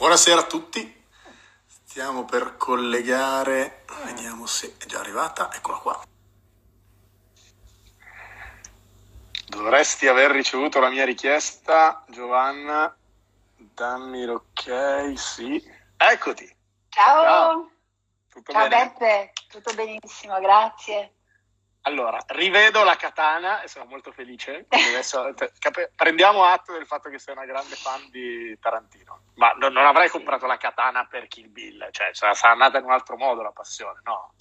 Buonasera a tutti, stiamo per collegare, vediamo se è già arrivata, eccola qua. Dovresti aver ricevuto la mia richiesta, Giovanna, dammi l'ok, sì, eccoti. Ciao, Ciao, tutto Ciao bene? Beppe, tutto benissimo, grazie. Allora, rivedo la katana e sono molto felice. Adesso, cap- prendiamo atto del fatto che sei una grande fan di Tarantino. Ma non, non avrai comprato la katana per Kill Bill, cioè, sarà nata in un altro modo la passione, no?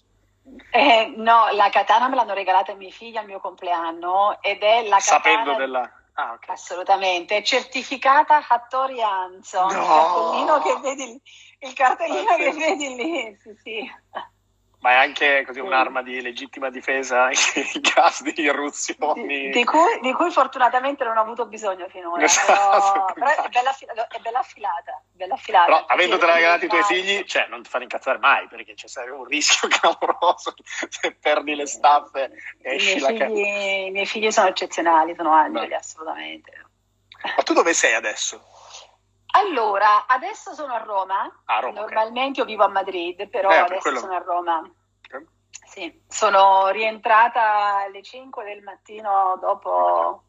Eh, no, la katana me l'hanno regalata i miei figli al mio compleanno ed è la katana... Sapendo della... Ah, okay. Assolutamente, certificata Hattori Hanzo. No! Il cartellino che vedi lì. Il cartellino che vedi lì, sì, sì ma è anche così un'arma di legittima difesa in caso di irruzioni. Di, di, cui, di, cui, fortunatamente non ho avuto bisogno finora, esatto. però, però è, bella, è, bella, affilata. Bella affilata però avendotela regalati i tuoi figli, cioè, non ti fanno incazzare mai, perché c'è sempre un rischio clamoroso se perdi le staffe e esci la figli, I miei figli sono eccezionali, sono angeli, assolutamente. Ma tu dove sei adesso? Allora, adesso sono a Roma. A Roma Normalmente okay. io vivo a Madrid, però eh, adesso quello... sono a Roma. Okay. Sì, sono rientrata alle 5 del mattino dopo,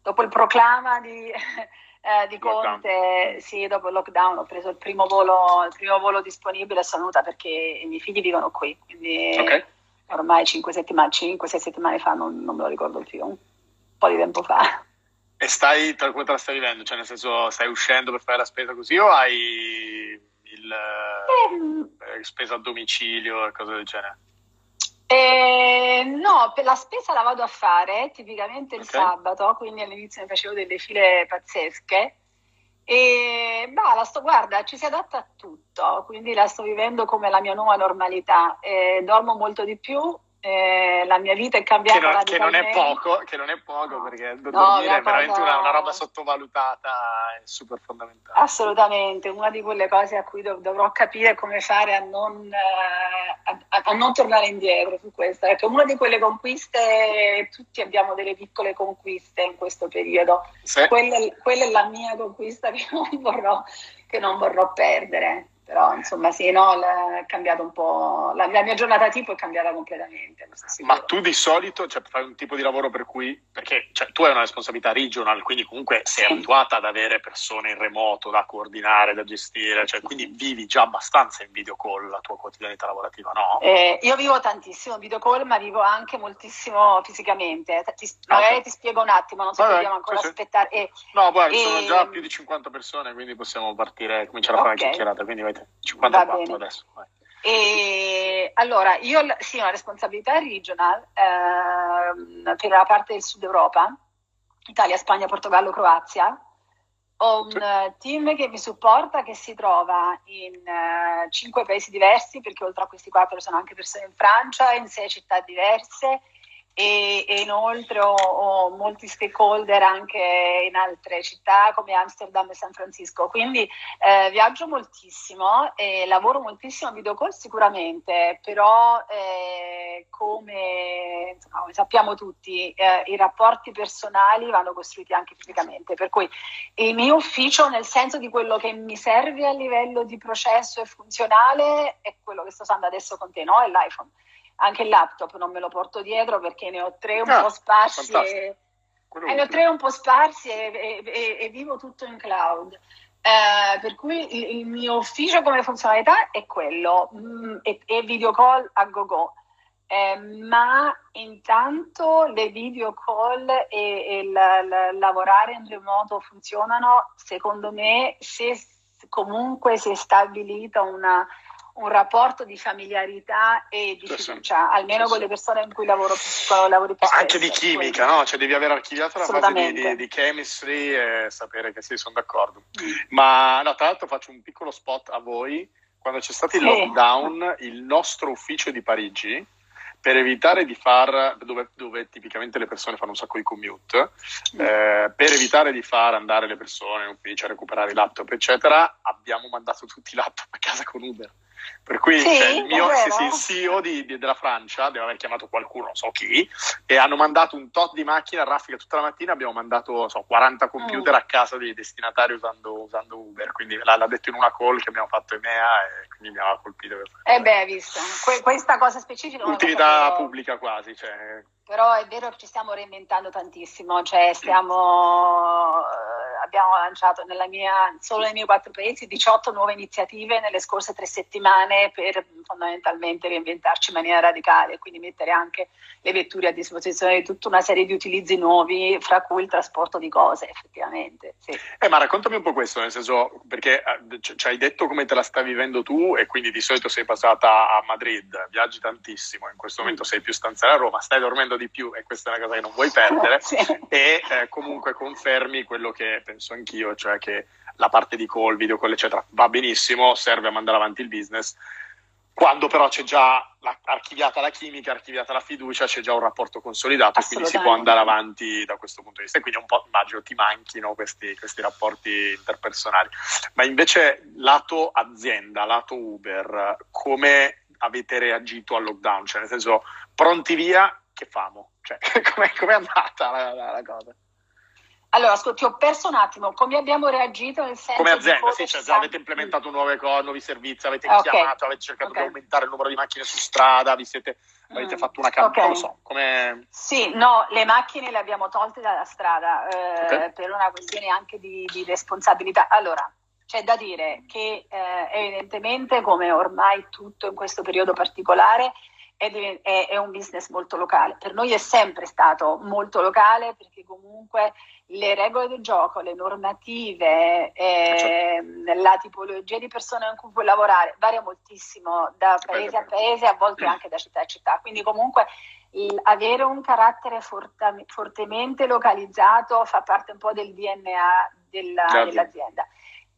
dopo il proclama di, eh, di Conte, sì, dopo il lockdown. Ho preso il primo volo, il primo volo disponibile sono venuta perché i miei figli vivono qui. Quindi okay. ormai 5 settimane, 5-6 settimane fa, non, non me lo ricordo più, un po' di tempo fa. E stai, tra come te la stai vivendo? Cioè, nel senso, stai uscendo per fare la spesa così o hai il, eh, spesa a domicilio e cose del genere? Eh, no, per la spesa la vado a fare tipicamente il okay. sabato, quindi all'inizio mi facevo delle file pazzesche. E bah, la sto, guarda, ci si adatta a tutto, quindi la sto vivendo come la mia nuova normalità. Eh, dormo molto di più, eh, la mia vita è cambiata che non, che non è poco, che non è poco perché no, dormire è veramente una, una, roba sottovalutata è super fondamentale. Assolutamente, una di quelle cose a cui dov- dovrò capire come fare a non, eh, a, a non, tornare indietro su questo. Ecco, una di quelle conquiste, tutti abbiamo delle piccole conquiste in questo periodo, sì. quella, quella, è la mia conquista che non vorrò, che non vorrò perdere però insomma sì, no, è cambiato un po', la, la, mia giornata tipo è cambiata completamente. Ma tu di solito cioè, fai un tipo di lavoro per cui, perché cioè, tu hai una responsabilità regional, quindi comunque sei sì. abituata ad avere persone in remoto da coordinare, da gestire, cioè, quindi vivi già abbastanza in video call la tua quotidianità lavorativa, no? Eh, io vivo tantissimo in video call, ma vivo anche moltissimo fisicamente. Ti, magari okay. ti spiego un attimo, non so se dobbiamo ancora sì, aspettare. E, no, guarda, e... sono già più di 50 persone, quindi possiamo partire, cominciare a fare okay. una chiacchierata, quindi vai 54 adesso. Vai. E, allora, io sì, ho una responsabilità regional eh, per la parte del sud Europa, Italia, Spagna, Portogallo, Croazia. Ho un sì. team che mi supporta che si trova in uh, cinque paesi diversi, perché oltre a questi quattro sono anche persone in Francia, in sei città diverse e, e inoltre ho, ho, molti stakeholder anche in altre città come Amsterdam e San Francisco, quindi eh, viaggio moltissimo e lavoro moltissimo a video call sicuramente, però eh, come, insomma, sappiamo tutti eh, i rapporti personali vanno costruiti anche fisicamente, per cui il mio ufficio nel senso di quello che mi serve a livello di processo e funzionale è quello che sto usando adesso con te, no? è l'iPhone anche il laptop non me lo porto dietro perché ne ho tre un ah, po' sparsi e, e, ne ho tre un po' sparsi e, e, e vivo tutto in cloud. Eh, per cui il, il, mio ufficio come funzionalità è quello mm, e, video call a go go. Eh, ma intanto le video call e, e la, la, lavorare in remoto funzionano secondo me se comunque si è stabilita una, un rapporto di familiarità e di fiducia, almeno con le persone in cui lavoro più, lavori più spesso. Anche di chimica, quindi. no? Cioè devi aver archiviato la fase di, di, di, chemistry e sapere che sì, sono d'accordo. Mm. Ma no, tra l'altro faccio un piccolo spot a voi. Quando c'è stato il lockdown, il nostro ufficio di Parigi, per evitare di far, dove, dove, tipicamente le persone fanno un sacco di commute, mm. eh, per evitare di far andare le persone in ufficio a recuperare i laptop, eccetera, abbiamo mandato tutti i laptop a casa con Uber Per cui sì, cioè, il, mio, sì, sì, il CEO di, di, della Francia deve aver chiamato qualcuno, non so chi, e hanno mandato un tot di macchine a raffica tutta la mattina. Abbiamo mandato so, 40 computer mm. a casa dei destinatari usando, usando Uber. Quindi l'ha, l'ha, detto in una call che abbiamo fatto EMEA e quindi mi aveva colpito. Eh beh, visto. Que- questa cosa specifica. Utilità pubblica quasi. Cioè, però è vero che ci stiamo reinventando tantissimo, cioè stiamo, eh, abbiamo lanciato mia, solo nei miei quattro paesi 18 nuove iniziative nelle scorse tre settimane per fondamentalmente reinventarci in maniera radicale, quindi mettere anche le vetture a disposizione di tutta una serie di utilizzi nuovi, fra cui il trasporto di cose, effettivamente. Sì. Eh, ma raccontami un po' questo, nel senso, perché eh, ci hai detto come te la stai vivendo tu e quindi di solito sei passata a Madrid, viaggi tantissimo, in questo momento sei più stanziale a Roma, stai dormendo di più e questa è una cosa che non vuoi perdere sì. e eh, comunque confermi quello che penso anch'io, cioè che la parte di call, video call eccetera va benissimo, serve a mandare avanti il business, quando però c'è già la, archiviata la chimica, archiviata la fiducia, c'è già un rapporto consolidato quindi si può andare avanti da questo punto di vista e quindi un po' immagino ti manchino questi, questi rapporti interpersonali. Ma invece lato azienda, lato Uber, come avete reagito al lockdown? Cioè nel senso pronti via che famo? Cioè, com'è, com'è andata la, la, la cosa? Allora, ascolti, ho perso un attimo, come abbiamo reagito nel senso Come azienda, sì, cioè, già avete implementato nuove cose, nuovi servizi, avete okay. chiamato, avete cercato okay. di aumentare il numero di macchine su strada, vi siete, mm. avete fatto una campagna, okay. non lo so, come... Sì, no, le macchine le abbiamo tolte dalla strada eh, per una questione anche di, di, responsabilità. Allora, c'è da dire che eh, evidentemente, come ormai tutto in questo periodo particolare, è, è, è, un business molto locale. Per noi è sempre stato molto locale perché comunque le regole del gioco, le normative, eh, la tipologia di persone con cui puoi lavorare varia moltissimo da paese a paese, a volte anche da città a città. Quindi comunque avere un carattere forta, fortemente localizzato fa parte un po' del DNA della, dell'azienda.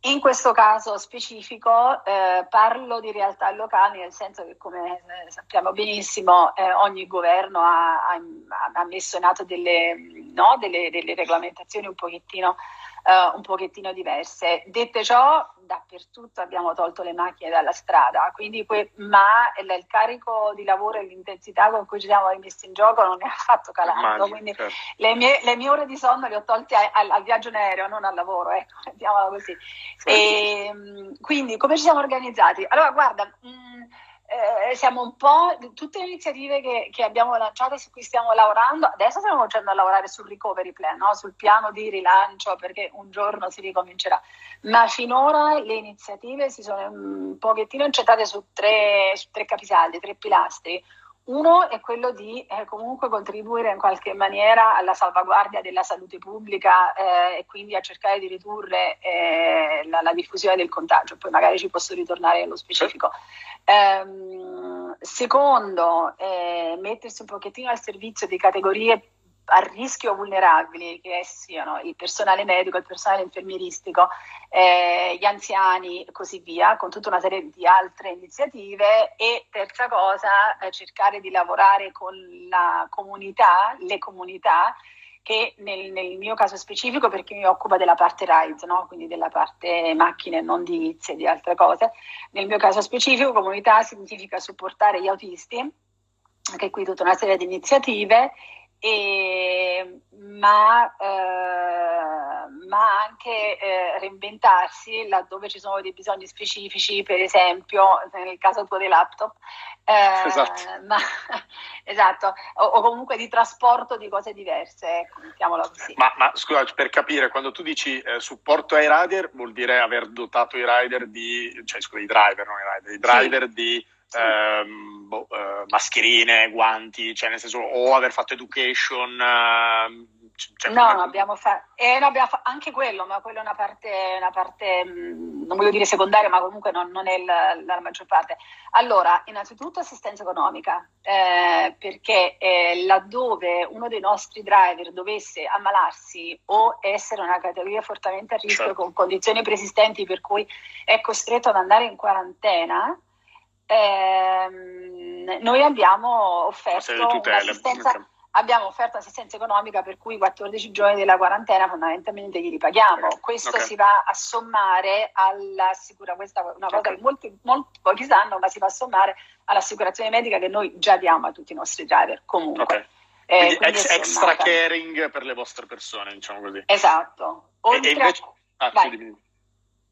In questo caso specifico eh, parlo di realtà locali, nel senso che come eh, sappiamo benissimo eh, ogni governo ha, ha, ha, messo in atto delle, no, delle, delle regolamentazioni un pochettino uh, un pochettino diverse. Dette ciò, dappertutto abbiamo tolto le macchine dalla strada, quindi que- ma il, carico di lavoro e l'intensità con cui ci siamo rimessi in gioco non è affatto calando. quindi certo. le, mie, le, mie, ore di sonno le ho tolte a, a, al viaggio in aereo, non al lavoro, ecco, mettiamola così. E, ehm, quindi come ci siamo organizzati? Allora, guarda. Mh, mm, eh, siamo un po' tutte le iniziative che, che, abbiamo lanciato su cui stiamo lavorando. Adesso stiamo cominciando a lavorare sul recovery plan, no? sul piano di rilancio, perché un giorno si ricomincerà. Ma finora le iniziative si sono un pochettino incentrate su tre, su tre capisaldi, tre pilastri. Uno è quello di eh, comunque contribuire in qualche maniera alla salvaguardia della salute pubblica eh, e quindi a cercare di ridurre eh, la, la, diffusione del contagio. Poi magari ci posso ritornare nello specifico. Ehm, secondo, eh, mettersi un pochettino al servizio di categorie a rischio vulnerabili, che siano il personale medico, il personale infermieristico, eh, gli anziani e così via, con tutta una serie di altre iniziative. E terza cosa, eh, cercare di lavorare con la comunità, le comunità, che nel, nel, mio caso specifico, perché mi occupa della parte rides, no? quindi della parte macchine, non di vizi e di altre cose, nel mio caso specifico comunità significa supportare gli autisti, anche qui tutta una serie di iniziative e, ma, eh, ma, anche eh, reinventarsi laddove ci sono dei bisogni specifici, per esempio nel caso tuo dei laptop, eh, esatto, ma, esatto o, o, comunque di trasporto di cose diverse, ecco, mettiamola così. Ma, ma scusa, per capire, quando tu dici eh, supporto ai rider, vuol dire aver dotato i rider di, cioè scusa, i driver, non i rider, i driver sì. di ehm, boh, eh, mascherine, guanti, cioè nel senso o aver fatto education. Eh, cioè, no, no, abbiamo fatto eh, no, abbiamo fa- anche quello, ma quello è una parte, una parte mh, mm, non voglio dire secondaria, ma comunque non, non è la, la, maggior parte. Allora, innanzitutto assistenza economica, eh, perché eh, laddove uno dei nostri driver dovesse ammalarsi o essere una categoria fortemente a rischio certo. con condizioni preesistenti per cui è costretto ad andare in quarantena, ehm, noi abbiamo offerto un'assistenza, abbiamo offerto assistenza economica per cui i 14 giorni della quarantena fondamentalmente li ripaghiamo. Questo okay. si va a sommare all'assicurazione, questa è una cosa okay. che molti, molti, pochi sanno, ma si va a sommare all'assicurazione medica che noi già diamo a tutti i nostri driver comunque. Okay. Eh, quindi, quindi ex, extra caring per le vostre persone, diciamo così. Esatto. Oltre e, invece... a... ah,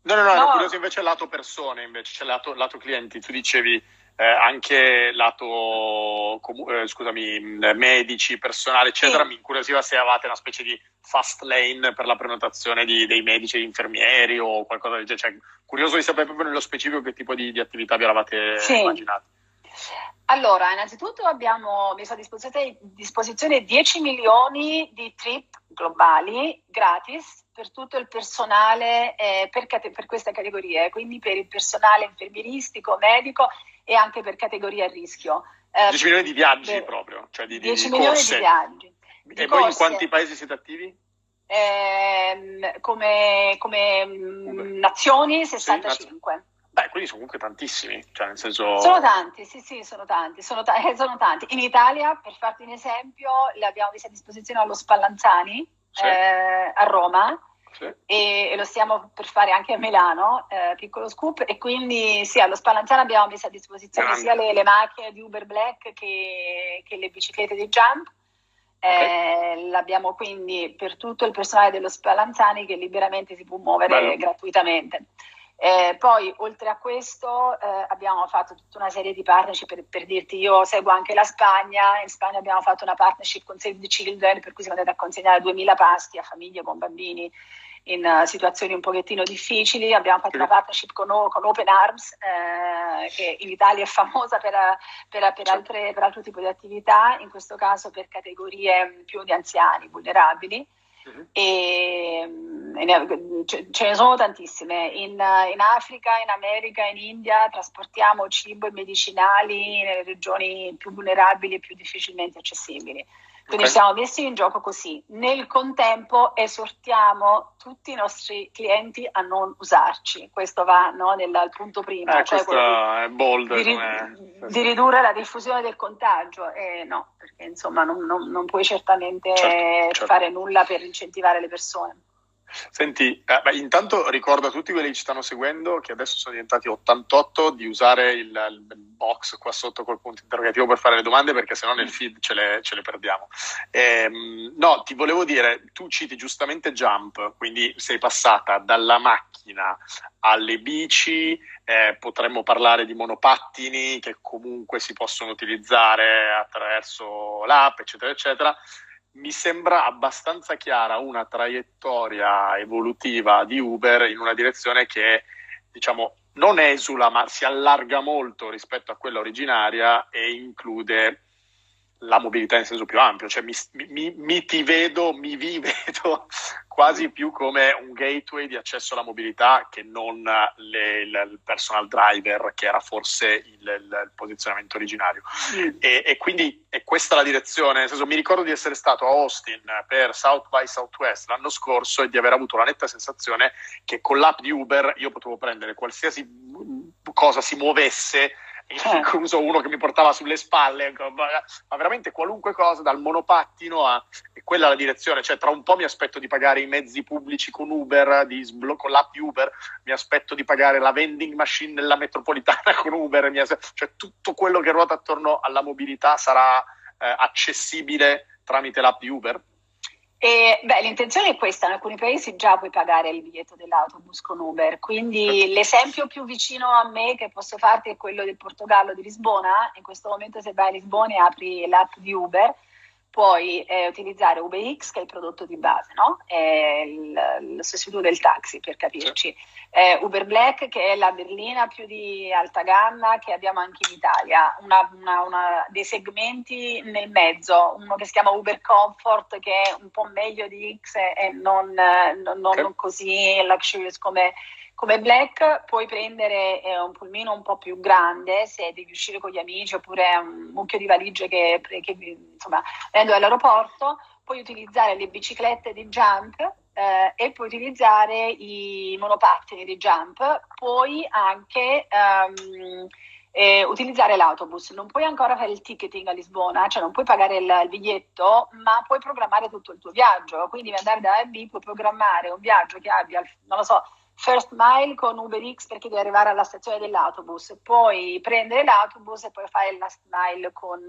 No, no, no, no. curioso invece lato persone, invece, cioè lato, lato clienti. Tu dicevi eh, anche lato, eh, scusami, medici, personale, eccetera. Sì. Mi incuriosiva se avevate una specie di fast lane per la prenotazione di, dei medici e infermieri o qualcosa del genere. Cioè, curioso di sapere proprio nello specifico che tipo di, di attività vi eravate sì. immaginate. Allora, innanzitutto abbiamo messo a disposizione, disposizione 10 milioni di trip globali gratis per tutto il personale eh, per, cate- per, queste categorie, quindi per il personale infermieristico, medico e anche per categorie a rischio. Eh, 10 milioni di viaggi per, proprio, cioè di, 10 di milioni di viaggi. Di e corse. voi in quanti paesi siete attivi? Eh, come, come mm, nazioni 65. Sì, Beh, quindi sono comunque tantissimi, cioè nel senso... Sono tanti, sì, sì, sono tanti, sono, ta- sono tanti. In Italia, per farti un esempio, li abbiamo messi a disposizione allo Spallanzani, sì. eh, a Roma, sì. e, e, lo stiamo per fare anche a Milano, eh, piccolo scoop, e quindi sì, allo Spallanzani abbiamo messo a disposizione Grande. sia le, le, macchine di Uber Black che, che le biciclette di Jump, Okay. Eh, l'abbiamo quindi per tutto il personale dello Spallanzani che liberamente si può muovere Bello. gratuitamente. Eh, poi, oltre a questo, eh, abbiamo fatto tutta una serie di partnership. Per, per, dirti, io seguo anche la Spagna. In Spagna abbiamo fatto una partnership con Save the Children, per cui siamo andati a consegnare 2000 pasti a famiglie con bambini in uh, situazioni un pochettino difficili. Abbiamo fatto una partnership con, con Open Arms, eh, che in Italia è famosa per, per, per, altre, per altro tipo di attività, in questo caso per categorie più di anziani, vulnerabili. Uh-huh. E, mm, ce, ce, ne sono tantissime. In, in, Africa, in America, in India trasportiamo cibo e medicinali nelle regioni più vulnerabili e più difficilmente accessibili. Quindi okay. siamo messi in gioco così. Nel contempo esortiamo tutti i nostri clienti a non usarci. Questo va no, nel punto prima. Eh, cioè è bold. Di, ri- di, ridurre la diffusione del contagio. Eh, no, perché insomma non, non, non puoi certamente certo, certo. fare nulla per incentivare le persone. Senti, eh, beh, intanto ricordo a tutti quelli che ci stanno seguendo che adesso sono diventati 88 di usare il, il box qua sotto col punto interrogativo per fare le domande perché sennò nel feed ce le, ce le perdiamo. Ehm, no, ti volevo dire, tu citi giustamente Jump, quindi sei passata dalla macchina alle bici, eh, potremmo parlare di monopattini che comunque si possono utilizzare attraverso l'app, eccetera, eccetera mi sembra abbastanza chiara una traiettoria evolutiva di Uber in una direzione che, diciamo, non esula, ma si allarga molto rispetto a quella originaria e include la mobilità in senso più ampio, cioè mi, mi, mi, ti vedo, mi vi vedo quasi più come un gateway di accesso alla mobilità che non le, il, il, personal driver che era forse il, il, posizionamento originario. E, e, quindi è questa la direzione, nel senso mi ricordo di essere stato a Austin per South by Southwest l'anno scorso e di aver avuto la netta sensazione che con l'app di Uber io potevo prendere qualsiasi cosa si muovesse incluso uno che mi portava sulle spalle, ecco, ma veramente qualunque cosa, dal monopattino a... Quella la direzione, cioè tra un po' mi aspetto di pagare i mezzi pubblici con Uber, di sblo- con l'app Uber, mi aspetto di pagare la vending machine nella metropolitana con Uber, cioè tutto quello che ruota attorno alla mobilità sarà eh, accessibile tramite l'app Uber. E, beh, l'intenzione è questa, in alcuni paesi già puoi pagare il biglietto dell'autobus con Uber, quindi l'esempio più vicino a me che posso farti è quello del Portogallo di Lisbona, in questo momento se vai a Lisbona e apri l'app di Uber, puoi eh, utilizzare UberX che è il prodotto di base, no? è il, il sostituto del taxi per capirci, eh, Uber Black che è la berlina più di alta gamma che abbiamo anche in Italia, una, una, una, dei segmenti nel mezzo, uno che si chiama Uber Comfort che è un po' meglio di X e non, non, non, non così luxurious come come Black puoi prendere eh, un pulmino un po' più grande se devi uscire con gli amici oppure un mucchio di valigie che, che insomma venendo dall'aeroporto, puoi utilizzare le biciclette di jump eh, e puoi utilizzare i monopattini di jump, puoi anche um, eh, utilizzare l'autobus. Non puoi ancora fare il ticketing a Lisbona, cioè non puoi pagare il, il, biglietto, ma puoi programmare tutto il tuo viaggio. Quindi andare da A puoi programmare un viaggio che abbia, non lo so, first mile con UberX perché devi arrivare alla stazione dell'autobus, poi prendere l'autobus e poi fare il last mile con,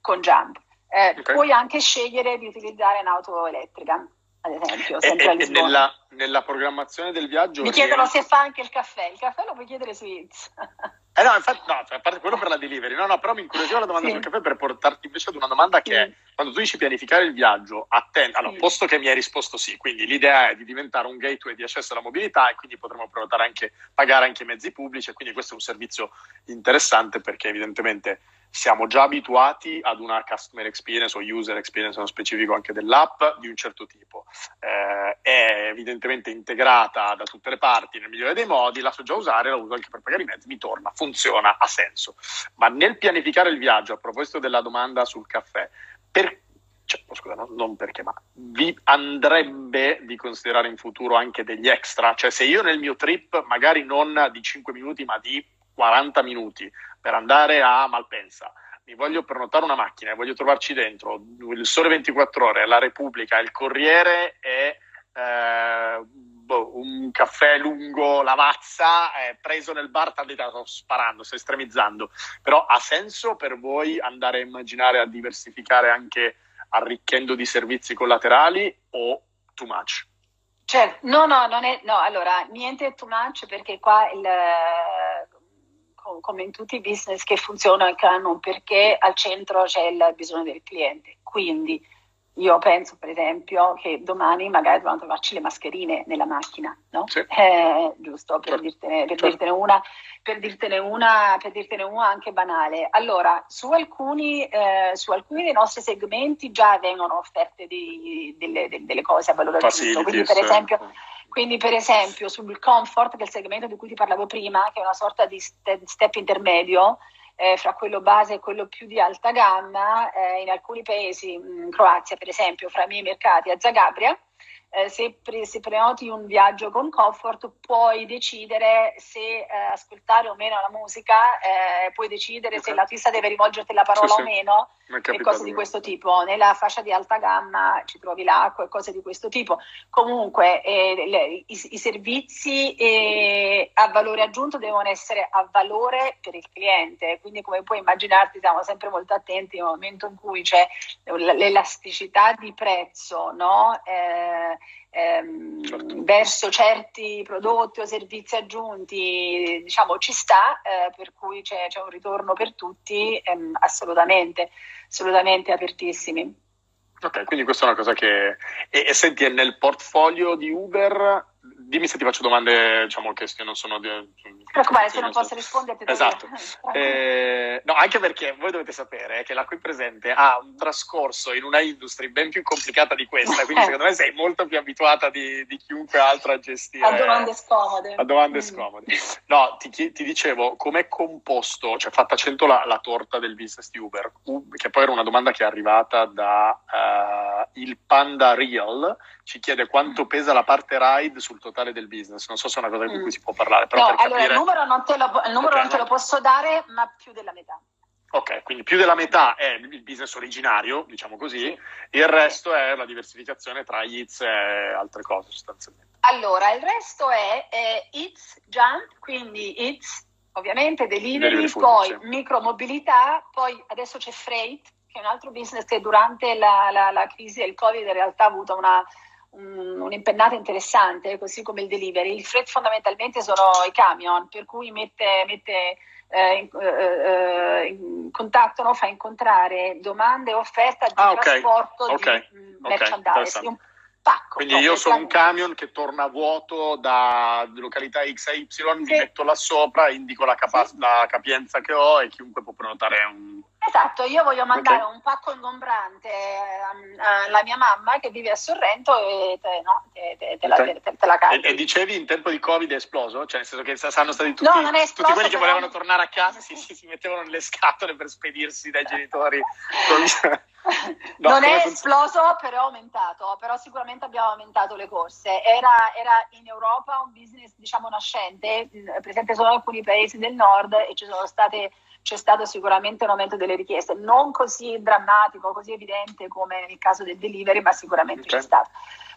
con Jump. Eh, okay. Puoi anche scegliere di utilizzare un'auto elettrica ad esempio, sempre e, a Lisbona. Nella, nella, programmazione del viaggio... Mi chiedono se fa anche il caffè, il caffè lo puoi chiedere su It's. Eh no, infatti, no, a parte quello per la delivery, no, no, però mi incuriosiva la domanda sì. sul caffè per portarti invece ad una domanda che sì. è, quando tu dici pianificare il viaggio, attento, allora, sì. posto che mi hai risposto sì, quindi l'idea è di diventare un gateway di accesso alla mobilità e quindi potremo prenotare anche, pagare anche i mezzi pubblici e quindi questo è un servizio interessante perché evidentemente siamo già abituati ad una customer experience o user experience nello specifico anche dell'app di un certo tipo. Eh, è evidentemente integrata da tutte le parti nel migliore dei modi, la so già usare, la uso anche per pagare i mezzi, mi torna, funziona, ha senso. Ma nel pianificare il viaggio, a proposito della domanda sul caffè, per cioè, oh, scusa, no, non perché, ma vi andrebbe di considerare in futuro anche degli extra? Cioè, se io nel mio trip, magari non di 5 minuti, ma di 40 minuti, per andare a Malpensa, mi voglio prenotare una macchina e voglio trovarci dentro. Il Sole 24 Ore, la Repubblica, il Corriere e eh, boh, un caffè lungo, la mazza, eh, preso nel bar, tantità, sto sparando, sto estremizzando, però ha senso per voi andare a immaginare a diversificare anche arricchendo di servizi collaterali o too much? Cioè, no, no, non è, no, allora, niente too much perché qua il come in tutti i business che funzionano e hanno un perché, al centro c'è il bisogno del cliente. Quindi io penso, per esempio, che domani magari dobbiamo trovarci le mascherine nella macchina, no? Sì. Eh, giusto, per, certo. dirtene, per, certo. dirtene una, per, dirtene una, per dirtene una anche banale. Allora, su alcuni, eh, su alcuni dei nostri segmenti già vengono offerte di, delle, delle, cose a valore aggiunto. Quindi, per esempio, quindi, per esempio, sul comfort, che è il segmento di cui ti parlavo prima, che è una sorta di step intermedio, eh, fra quello base e quello più di alta gamma, eh, in alcuni paesi, in Croazia per esempio, fra i miei mercati a Zagabria, eh, se, pre- se, prenoti un viaggio con comfort puoi decidere se eh, ascoltare o meno la musica, eh, puoi decidere okay. se l'artista deve rivolgerti la parola sì, o meno e cose di questo tipo. Nella fascia di alta gamma ci trovi l'acqua e cose di questo tipo. Comunque eh, le, i, i, servizi eh, a valore aggiunto devono essere a valore per il cliente, quindi come puoi immaginarti siamo sempre molto attenti nel momento in cui c'è l'elasticità di prezzo, no? Eh, ehm, certo. verso certi prodotti o servizi aggiunti, diciamo, ci sta, eh, per cui c'è, c'è, un ritorno per tutti, ehm, assolutamente, assolutamente apertissimi. Ok, quindi questa è una cosa che... E, e senti, nel portfolio di Uber dimmi se ti faccio domande diciamo, che non sono... Di, preoccupare se non posso rispondere. Esatto. Eh, no, anche perché voi dovete sapere che la qui presente ha un trascorso in una industria ben più complicata di questa, quindi secondo me sei molto più abituata di, di chiunque altro a gestire... A domande scomode. A domande mm. scomode. No, ti, ti dicevo, com'è composto, cioè fatta 100 la, la, torta del business di Uber, che poi era una domanda che è arrivata da uh, il Panda Real, ci chiede quanto pesa la parte ride sul totale del business. Non so se è una cosa di cui mm. si può parlare. Però no, per allora capire... il numero, non te, lo, il numero okay, non te lo posso dare, ma più della metà. Ok, quindi più della metà è il business originario, diciamo così, sì. il resto è la diversificazione tra Eats e altre cose sostanzialmente. Allora, il resto è, è Eats Jump, quindi Eats ovviamente delivery, delivery food, poi sì. micromobilità, poi adesso c'è Freight, che è un altro business che durante la, la, la crisi del Covid in realtà ha avuto una un, un'impennata interessante, così come il delivery. Il freight fondamentalmente sono i camion, per cui mette, mette eh, in, eh, eh in, contatto, no? fa incontrare domande e offerta di ah, trasporto okay. di okay. merchandise. Okay. Pacco, Quindi io sono un camion che torna vuoto da località X a Y, sì. mi metto là sopra, indico la, capa- sì. la, capienza che ho e chiunque può prenotare un, Esatto, io voglio mandare okay. un pacco ingombrante alla mia mamma che vive a Sorrento e te, no, te, te, te okay. la, te. E, e, dicevi in tempo di Covid è esploso? Cioè nel senso che saranno stati tutti, no, esploso, tutti quelli che volevano tornare a casa si, si, si, mettevano nelle scatole per spedirsi dai genitori. No, non è esploso, però è aumentato, però sicuramente abbiamo aumentato le corse. Era, era, in Europa un business diciamo nascente, presente solo in alcuni paesi del nord e state, c'è stato sicuramente un aumento delle richieste, non così drammatico, così evidente come nel caso del delivery, ma sicuramente okay. c'è stato.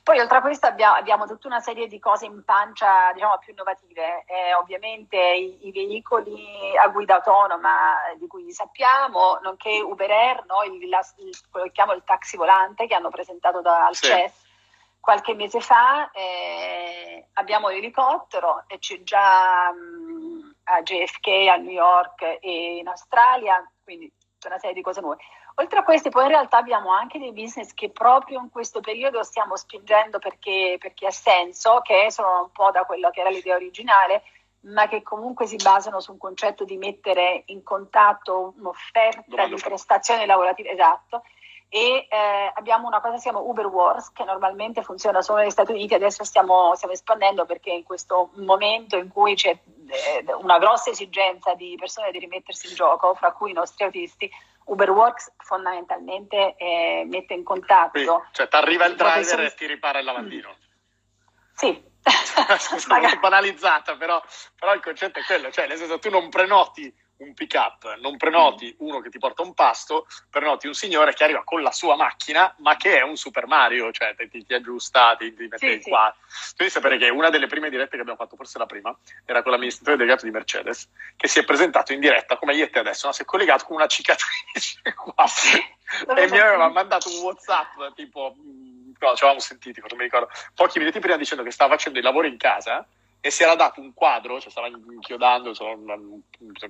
Poi oltre a questo abbiamo, abbiamo, tutta una serie di cose in pancia diciamo, più innovative, eh, ovviamente i, i, veicoli a guida autonoma di cui sappiamo, nonché Uber Air, no? il, la, il, quello che chiamo il taxi volante che hanno presentato da, al sì. CES qualche mese fa, eh, abbiamo l'elicottero e c'è già mh, a JFK, a New York e in Australia, quindi c'è una serie di cose nuove. Oltre a questi, poi in realtà abbiamo anche dei business che proprio in questo periodo stiamo spingendo perché, perché ha senso, che sono un po' da quello che era l'idea originale, ma che comunque si basano su un concetto di mettere in contatto un'offerta di prestazioni lavorative, esatto, e eh, abbiamo una cosa che si chiama Uber Wars che normalmente funziona solo negli Stati Uniti, adesso stiamo, stiamo espandendo perché in questo momento in cui c'è eh, una grossa esigenza di persone di rimettersi in gioco, fra cui i nostri autisti, UberWorks fondamentalmente eh, mette in contatto. Quindi, cioè, ti arriva il driver e ti ripara il lavandino. Sì. Scusa, un banalizzata, però, però, il concetto è quello, cioè nel senso tu non prenoti un pick up, non prenoti mm. uno che ti porta un pasto, prenoti un signore che arriva con la sua macchina, ma che è un Super Mario, cioè ti, ti aggiusta, ti, ti mette sì, qua. Sì. Tu devi sapere che una delle prime dirette che abbiamo fatto, forse la prima, era con l'amministratore delegato di Mercedes, che si è presentato in diretta come io e te adesso, no? si è collegato con una cicatrice qua. E mi aveva mandato un WhatsApp tipo, mm, no, ci avevamo sentiti, non mi ricordo, pochi minuti prima dicendo che stava facendo i lavori in casa e si era dato un quadro, cioè stava inchiodando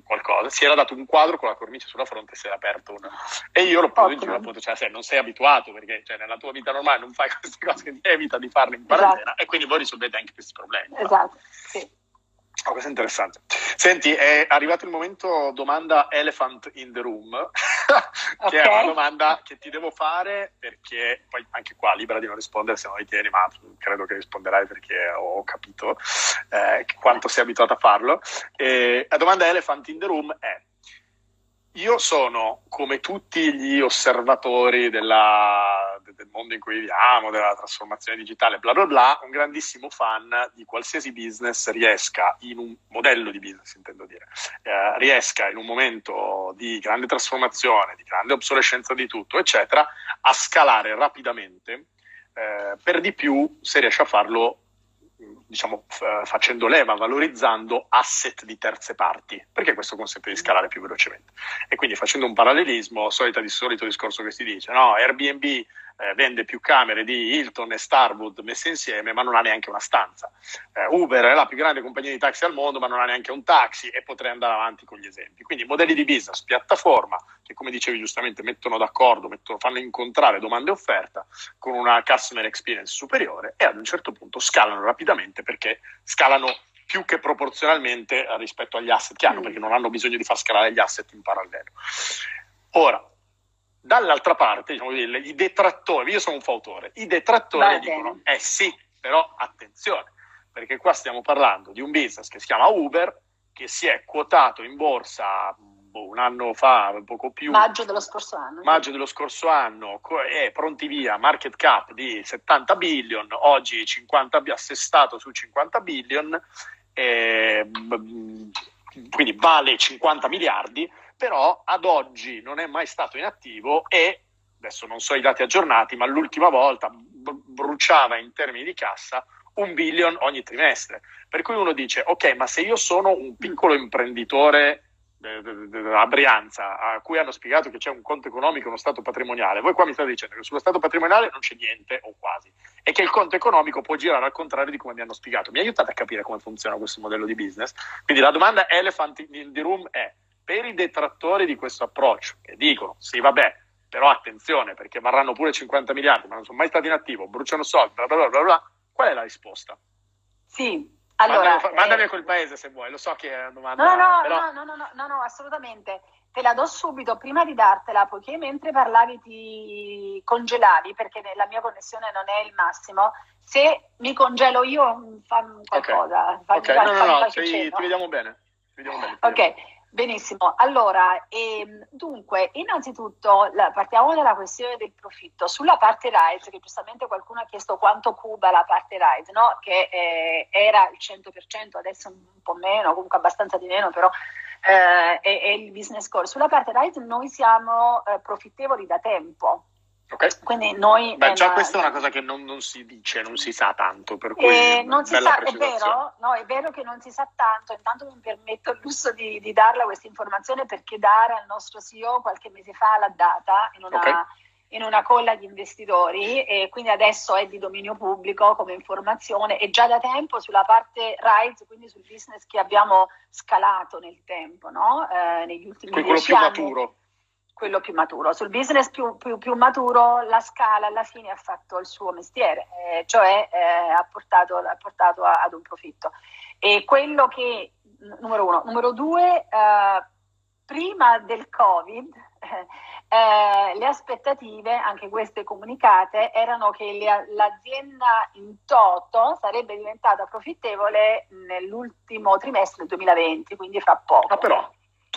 qualcosa, si era dato un quadro con la cornice sulla fronte e si era aperto una. E io l'ho preso in giro appunto, cioè se non sei abituato perché cioè, nella tua vita normale non fai queste cose, evita di farle in quarantena esatto. e quindi voi risolvete anche questi problemi. Esatto, sì. Oh, questo è interessante. Senti, è arrivato il momento domanda elephant in the room, che okay. è una domanda che ti devo fare perché poi anche qua libera di non rispondere se non ritieni, ma credo che risponderai perché ho capito eh, quanto sei abituato a farlo. E la domanda elephant in the room è io sono, come tutti gli osservatori della, del mondo in cui viviamo, della trasformazione digitale, bla bla bla, un grandissimo fan di qualsiasi business riesca, in un modello di business intendo dire, eh, riesca in un momento di grande trasformazione, di grande obsolescenza di tutto, eccetera, a scalare rapidamente, eh, per di più se riesce a farlo diciamo, f- facendo leva, valorizzando asset di terze parti, perché questo consente di scalare più velocemente. E quindi facendo un parallelismo, solita, di solito discorso che si dice, no, Airbnb eh, vende più camere di Hilton e Starwood messe insieme, ma non ha neanche una stanza. Eh, Uber è la più grande compagnia di taxi al mondo, ma non ha neanche un taxi e potrei andare avanti con gli esempi. Quindi modelli di business, piattaforma, che come dicevi giustamente mettono d'accordo, mettono, fanno incontrare domanda e offerta con una customer experience superiore e ad un certo punto scalano rapidamente perché scalano più che proporzionalmente rispetto agli asset che hanno, mm. perché non hanno bisogno di far scalare gli asset in parallelo. Ora, Dall'altra parte, diciamo, i detrattori, io sono un fautore, i detrattori dicono, eh sì, però attenzione, perché qua stiamo parlando di un business che si chiama Uber, che si è quotato in borsa boh, un anno fa, poco più. Maggio dello scorso anno. Maggio dello scorso anno, è pronti via, market cap di 70 billion, oggi 50, assestato su 50 billion, eh, quindi vale 50 miliardi però ad oggi non è mai stato in attivo e, adesso non so i dati aggiornati, ma l'ultima volta bruciava in termini di cassa un billion ogni trimestre. Per cui uno dice, ok, ma se io sono un piccolo imprenditore a Brianza, a cui hanno spiegato che c'è un conto economico e uno stato patrimoniale, voi qua mi state dicendo che sullo stato patrimoniale non c'è niente o quasi, e che il conto economico può girare al contrario di come mi hanno spiegato. Mi aiutate a capire come funziona questo modello di business? Quindi la domanda elephant in the room è, per i detrattori di questo approccio, che dicono sì vabbè, però attenzione perché varranno pure 50 miliardi, ma non sono mai stati in attivo, bruciano soldi, bla bla bla bla, qual è la risposta? Sì, allora... Mandami, mandami eh, a quel paese se vuoi, lo so che è una domanda... No, no, no, no, no, assolutamente. Te la do subito, prima di dartela, poiché mentre parlavi ti congelavi, perché la mia connessione non è il massimo, se mi congelo io, fammi qualcosa. Ok, no, no, no, ti, vediamo bene. Ok, Benissimo, allora, ehm, dunque, innanzitutto la, partiamo dalla questione del profitto. Sulla parte RISE, che giustamente qualcuno ha chiesto quanto cuba la parte RISE, no? che eh, era il 100%, adesso un po' meno, comunque abbastanza di meno, però eh, è, è, il business core. Sulla parte RISE noi siamo eh, profittevoli da tempo, Okay. Quindi noi, Beh, già questa è una cosa che non, non, si dice, non si sa tanto, per cui eh, non si sa, è vero, no, è vero che non si sa tanto, intanto mi permetto il lusso di, di darla questa informazione perché Dara, il nostro CEO, qualche mese fa l'ha data in una, okay. in una colla di investitori e quindi adesso è di dominio pubblico come informazione e già da tempo sulla parte RISE, quindi sul business che abbiamo scalato nel tempo, no? eh, negli ultimi Quello dieci più anni. maturo quello più maturo. Sul business più, più, più, maturo la scala alla fine ha fatto il suo mestiere, eh, cioè eh, ha portato, ha portato a, ad un profitto. E quello che, numero uno, numero due, eh, prima del Covid, eh, le aspettative, anche queste comunicate, erano che le, l'azienda in toto sarebbe diventata profittevole nell'ultimo trimestre del 2020, quindi fra poco. Ah, però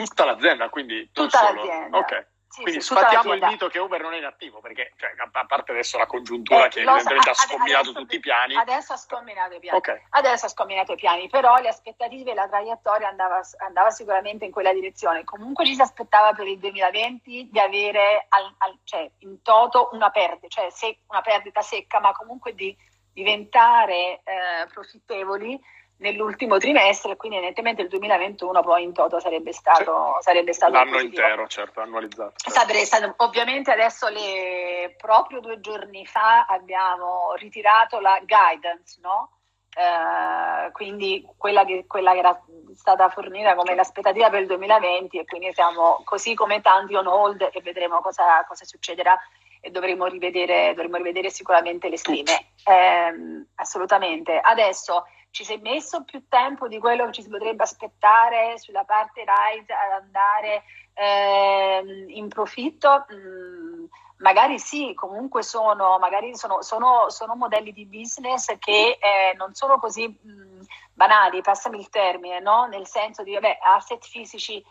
tutta l'azienda, quindi tutta l'azienda. Ok. Sì, quindi sì, sfattiamo il mito che Uber non è in attivo, perché cioè, a parte adesso la congiuntura eh, che evidentemente ha scombinato tutti i piani. Adesso ha scombinato i piani. Okay. Adesso ha scombinato i piani, però le aspettative e la traiettoria andava, andava, sicuramente in quella direzione. Comunque ci si aspettava per il 2020 di avere al, al, cioè, in toto una perdita, cioè se, una perdita secca, ma comunque di diventare eh, profittevoli nell'ultimo trimestre, quindi evidentemente il 2021 poi in toto sarebbe stato, sì. sarebbe stato l'anno positivo. intero, certo, annualizzato. Certo. Stato, ovviamente adesso le, proprio due giorni fa abbiamo ritirato la guidance, no? Eh, quindi quella che, quella che, era stata fornita come l'aspettativa per il 2020 e quindi siamo così come tanti on hold e vedremo cosa, cosa succederà e dovremo rivedere, dovremo rivedere sicuramente le stime. Eh, assolutamente. Adesso ci sei messo più tempo di quello che ci si potrebbe aspettare sulla parte RISE ad andare eh, in profitto? Mm, magari sì, comunque sono, sono, sono, sono modelli di business che eh, non sono così mh, mm, banali, passami il termine, no? nel senso di vabbè, asset fisici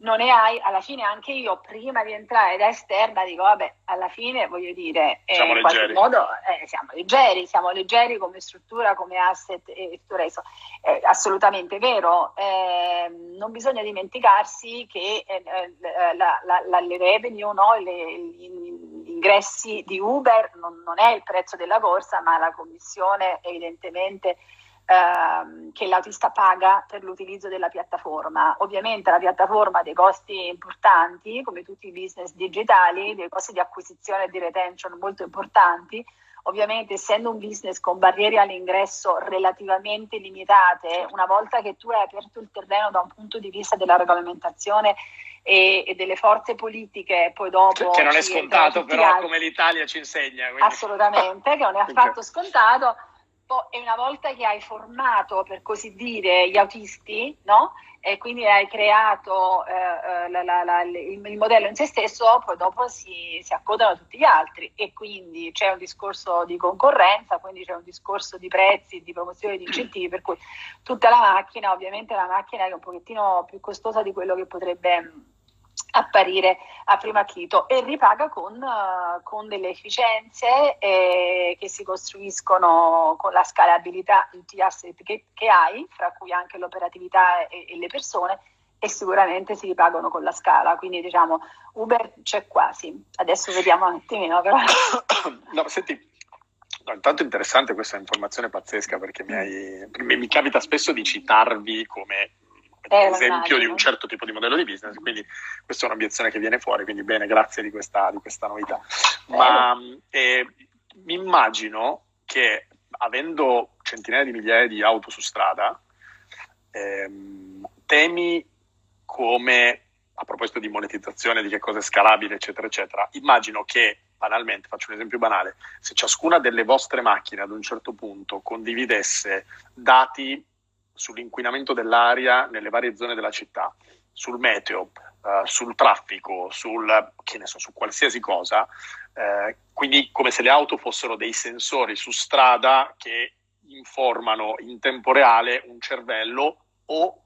non ne hai, alla fine anche io prima di entrare da esterna dico vabbè, alla fine voglio dire, eh, in qualche modo eh, siamo leggeri, siamo leggeri come struttura, come asset e tutto il resto. È assolutamente vero, eh, non bisogna dimenticarsi che eh, eh, la, la, la, le revenue, no? le, gli ingressi di Uber non, non è il prezzo della borsa, ma la commissione evidentemente ehm, che l'autista paga per l'utilizzo della piattaforma. Ovviamente la piattaforma ha dei costi importanti, come tutti i business digitali, dei costi di acquisizione e di retention molto importanti. Ovviamente, essendo un business con barriere all'ingresso relativamente limitate, una volta che tu hai aperto il terreno da un punto di vista della regolamentazione e, e delle forze politiche, poi dopo. Che non è scontato, però, altri. come l'Italia ci insegna. Quindi... Assolutamente, che non è affatto scontato e una volta che hai formato, per così dire, gli autisti, no? E quindi hai creato eh, eh la, la, la, il, il, modello in se stesso, poi dopo si, si, accodano tutti gli altri e quindi c'è un discorso di concorrenza, quindi c'è un discorso di prezzi, di promozione di incentivi, per cui tutta la macchina, ovviamente la macchina è un pochettino più costosa di quello che potrebbe apparire a primo acchito e ripaga con, uh, con delle efficienze eh, che si costruiscono con la scalabilità di tutti gli asset che, che hai, fra cui anche l'operatività e, e, le persone, e sicuramente si ripagano con la scala. Quindi diciamo Uber c'è quasi. Adesso vediamo un attimino però. No, senti, No, intanto interessante questa informazione pazzesca perché mi, hai, mi, mi, capita spesso di citarvi come eh, esempio di un certo tipo di modello di business, quindi questa è un'obiezione che viene fuori, quindi bene, grazie di questa, di questa novità. Ma eh, mi immagino che avendo centinaia di migliaia di auto su strada, ehm, temi come, a proposito di monetizzazione, di che cosa è scalabile, eccetera, eccetera, immagino che banalmente, faccio un esempio banale, se ciascuna delle vostre macchine ad un certo punto condividesse dati sull'inquinamento dell'aria nelle varie zone della città, sul meteo, uh, sul traffico, sul, so, su qualsiasi cosa, eh, quindi come se le auto fossero dei sensori su strada che informano in tempo reale un cervello o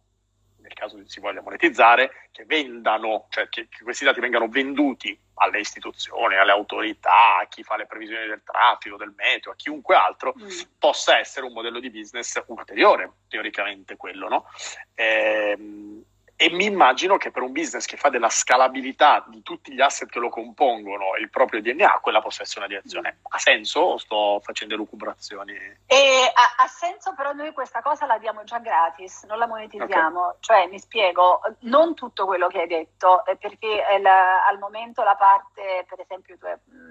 nel caso si voglia monetizzare, che vendano, cioè che, che, questi dati vengano venduti alle istituzioni, alle autorità, a chi fa le previsioni del traffico, del meteo, a chiunque altro, mm. possa essere un modello di business ulteriore, teoricamente quello, no? Ehm, e mi immagino che per un business che fa della scalabilità di tutti gli asset che lo compongono il proprio DNA, quella possa essere una direzione. Ha senso o sto facendo lucubrazioni? E ha, ha, senso, però noi questa cosa la diamo già gratis, non la monetizziamo. Okay. Cioè, mi spiego, non tutto quello che hai detto, eh, perché la, al momento la parte, per esempio,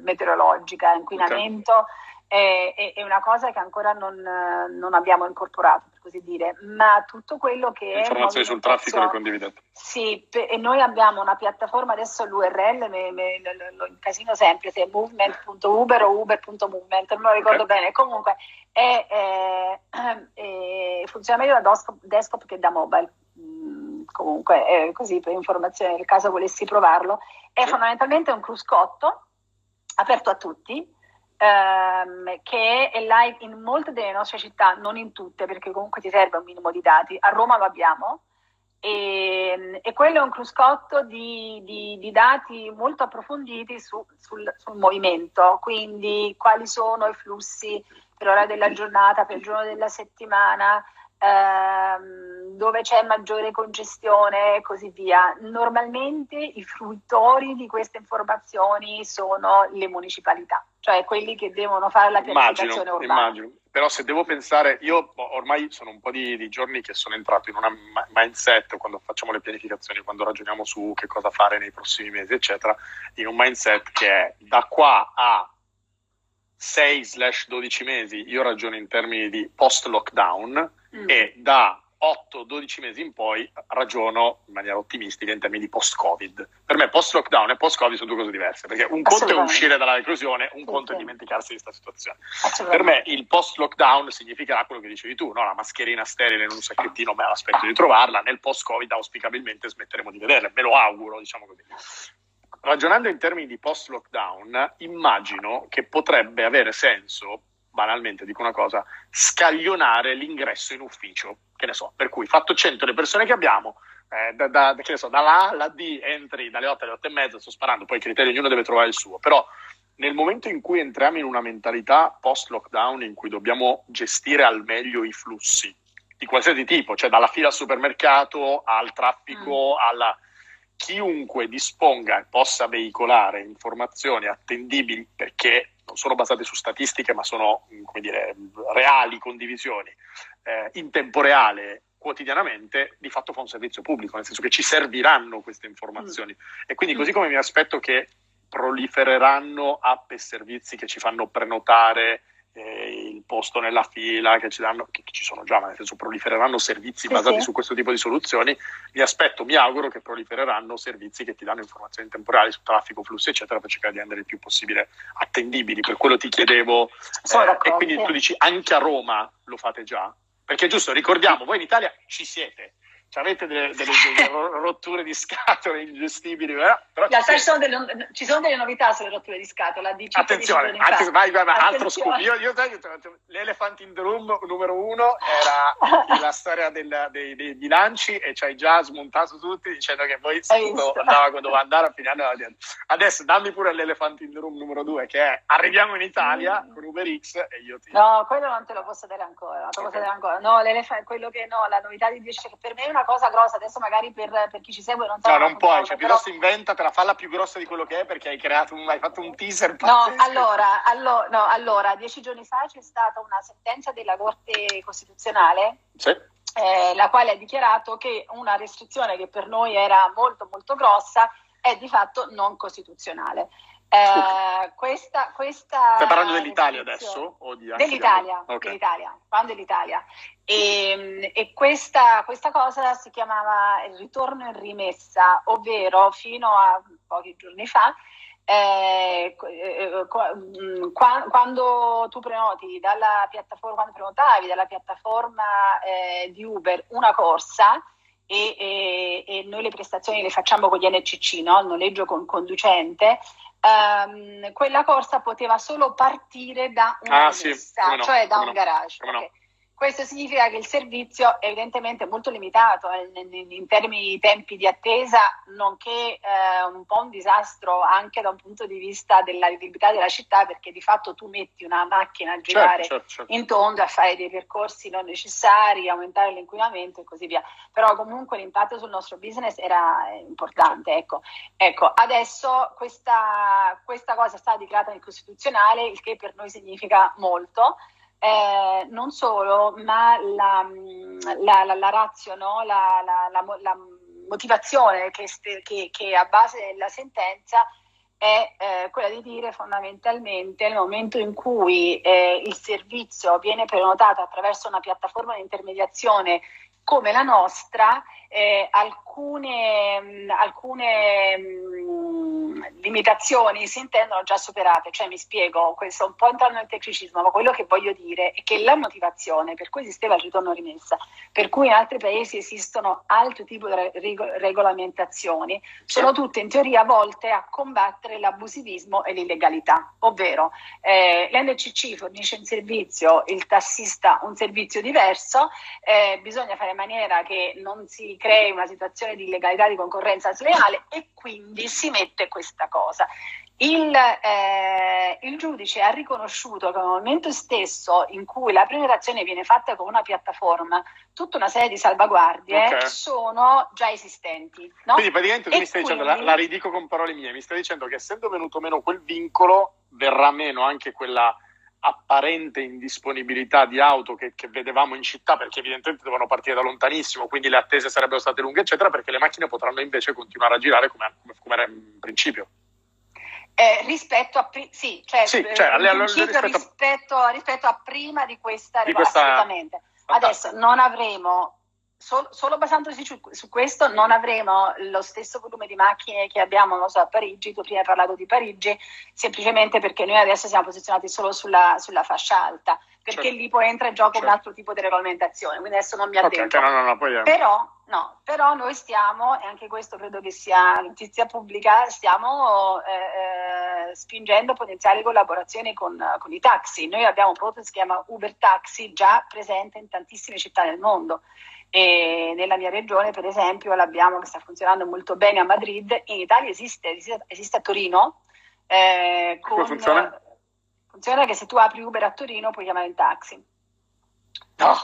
meteorologica, inquinamento, okay è, è, una cosa che ancora non, non, abbiamo incorporato, per così dire, ma tutto quello che. Informazioni sul traffico le condividete. Sì, e noi abbiamo una piattaforma, adesso l'URL me, me, lo incasino sempre, se è movement.uber o uber.movement, non lo ricordo okay. bene, comunque è, è, è, funziona meglio da desktop, desktop che da mobile mm, comunque è così per informazione nel caso volessi provarlo, è sì. fondamentalmente un cruscotto aperto a tutti ehm, che è live in molte delle nostre città, non in tutte, perché comunque ti serve un minimo di dati. A Roma lo abbiamo. E, e quello è un cruscotto di, di, di dati molto approfonditi su, sul, sul movimento, quindi quali sono i flussi per ora della giornata, per il giorno della settimana, ehm, dove c'è maggiore congestione e così via. Normalmente i fruitori di queste informazioni sono le municipalità, cioè quelli che devono fare la pianificazione immagino, urbana. Immagino. Però se devo pensare, io ormai sono un po' di, di giorni che sono entrato in una mindset quando facciamo le pianificazioni, quando ragioniamo su che cosa fare nei prossimi mesi, eccetera, in un mindset che è da qua a 6-12 mesi, io ragiono in termini di post-lockdown mm. e da 8-12 mesi in poi ragiono in maniera ottimistica in termini di post-Covid. Per me post-lockdown e post-Covid sono due cose diverse, perché un conto è uscire dalla reclusione, un sì, conto sì. è dimenticarsi di questa situazione. Per me il post-lockdown significherà quello che dicevi tu, no? la mascherina sterile in un sacchettino, me l'aspetto di trovarla, nel post-Covid auspicabilmente smetteremo di vederla, me lo auguro, diciamo così. Ragionando in termini di post-lockdown, immagino che potrebbe avere senso banalmente dico una cosa, scaglionare l'ingresso in ufficio, che ne so, per cui fatto 100 le persone che abbiamo, eh, da, da, che ne so, dalla A alla D entri dalle 8 alle 8 e mezza, sto sparando, poi i criteri ognuno deve trovare il suo, però nel momento in cui entriamo in una mentalità post-lockdown in cui dobbiamo gestire al meglio i flussi, di qualsiasi tipo, cioè dalla fila al supermercato al traffico, mm. alla chiunque disponga e possa veicolare informazioni attendibili perché non sono basate su statistiche, ma sono come dire, reali condivisioni eh, in tempo reale quotidianamente, di fatto fa un servizio pubblico, nel senso che ci serviranno queste informazioni. Mm. E quindi, così come mi aspetto che prolifereranno app e servizi che ci fanno prenotare eh, il posto nella fila che ci danno, che, che, ci sono già, ma nel senso prolifereranno servizi sì, basati sì. su questo tipo di soluzioni. Mi aspetto, mi auguro che prolifereranno servizi che ti danno informazioni temporali su traffico, flussi, eccetera, per cercare di rendere il più possibile attendibili. Per quello ti chiedevo. Eh, e quindi tu dici anche a Roma lo fate già? Perché giusto, ricordiamo, voi in Italia ci siete avete delle, delle, delle, rotture di scatole ingestibili, però, però ci, ci, sono delle, ci, sono delle, novità sulle rotture di scatola. Di attenzione, anzi, vai, vai, vai, altro scoop. Io, io, io, l'Elephant in the Room numero uno era la storia del, dei, dei, bilanci e ci hai già smontato tutti dicendo che poi andava doveva andare a finire. Adesso dammi pure l'Elephant in the Room numero due, che è arriviamo in Italia mm. con Uber X e io ti... No, quello non te lo posso dire ancora. Okay. posso dire ancora. No, quello che no, la novità di 10 che per me è una cosa grossa, adesso magari per, per chi ci segue non sa. No, non puoi, cioè però... inventa, te la falla più grossa di quello che è perché hai creato un, hai fatto un teaser pazzesco. No, allora, allo, no, allora, dieci giorni fa c'è stata una sentenza della Corte Costituzionale sì. eh, la quale ha dichiarato che una restrizione che per noi era molto molto grossa è di fatto non costituzionale. Eh, questa, questa Stai parlando dell'Italia adesso? Dell'Italia, okay. dell'Italia, dell'Italia. E, e questa, questa, cosa si chiamava il ritorno in rimessa, ovvero fino a pochi giorni fa, eh, eh mm, quando tu prenoti dalla piattaforma, quando prenotavi dalla piattaforma eh, di Uber una corsa, e, e, e, noi le prestazioni le facciamo con gli NCC, no? il noleggio con conducente, um, quella corsa poteva solo partire da una ah, sì, no, cioè da un no, garage. Okay. Questo significa che il servizio è evidentemente molto limitato in, in, in termini di tempi di attesa, nonché eh, un po' un disastro anche da un punto di vista della vivibilità della città, perché di fatto tu metti una macchina a certo, girare certo, certo, in tondo, a fare dei percorsi non necessari, aumentare l'inquinamento e così via. Però comunque l'impatto sul nostro business era importante. Ecco, ecco adesso questa, questa cosa è stata dichiarata nel Costituzionale, il che per noi significa molto eh, non solo, ma la, la, la, la razio, no? la, motivazione che, che, che, a base della sentenza è eh, quella di dire fondamentalmente nel momento in cui eh, il servizio viene prenotato attraverso una piattaforma di intermediazione come la nostra, eh, alcune, mh, alcune mh, limitazioni si intendono già superate, cioè mi spiego, questo un po' entrando nel tecnicismo, ma quello che voglio dire è che la motivazione per cui esisteva il ritorno rimessa, per cui in altri paesi esistono altri tipi di reg- regolamentazioni, sono tutte in teoria volte a combattere l'abusivismo e l'illegalità, ovvero eh, l'NCC fornisce un servizio, il tassista un servizio diverso, eh, bisogna fare in maniera che non si crei una situazione di illegalità di concorrenza sleale e quindi si mette questa cosa. Il, eh, il, giudice ha riconosciuto che nel momento stesso in cui la prenotazione viene fatta con una piattaforma, tutta una serie di salvaguardie okay. sono già esistenti. No? Quindi praticamente tu e mi stai quindi... dicendo, la, la ridico con parole mie, mi stai dicendo che essendo venuto meno quel vincolo, verrà meno anche quella apparente indisponibilità di auto che, che, vedevamo in città perché evidentemente devono partire da lontanissimo, quindi le attese sarebbero state lunghe, eccetera, perché le macchine potranno invece continuare a girare come, come, era in principio. Eh, rispetto a sì, cioè, sì, cioè alle, alle, rispetto, rispetto, rispetto, a prima di questa, di questa assolutamente. Adesso non avremo Solo, solo basandosi su, su, questo non avremo lo stesso volume di macchine che abbiamo so, a Parigi, tu prima hai parlato di Parigi, semplicemente perché noi adesso siamo posizionati solo sulla, sulla fascia alta, perché certo. lì poi entra in gioco certo. un altro tipo di regolamentazione, quindi adesso non mi addentro. Okay, no, no, no, però, no, però noi stiamo, e anche questo credo che sia notizia pubblica, stiamo eh, eh, spingendo potenziali collaborazioni con, con i taxi. Noi abbiamo un prodotto che si chiama Uber Taxi già presente in tantissime città del mondo e nella mia regione, per esempio, l'abbiamo che sta funzionando molto bene a Madrid. In Italia esiste, esiste, esiste a Torino. Eh, con, Come funziona? Funziona che se tu apri Uber a Torino puoi chiamare il taxi. No,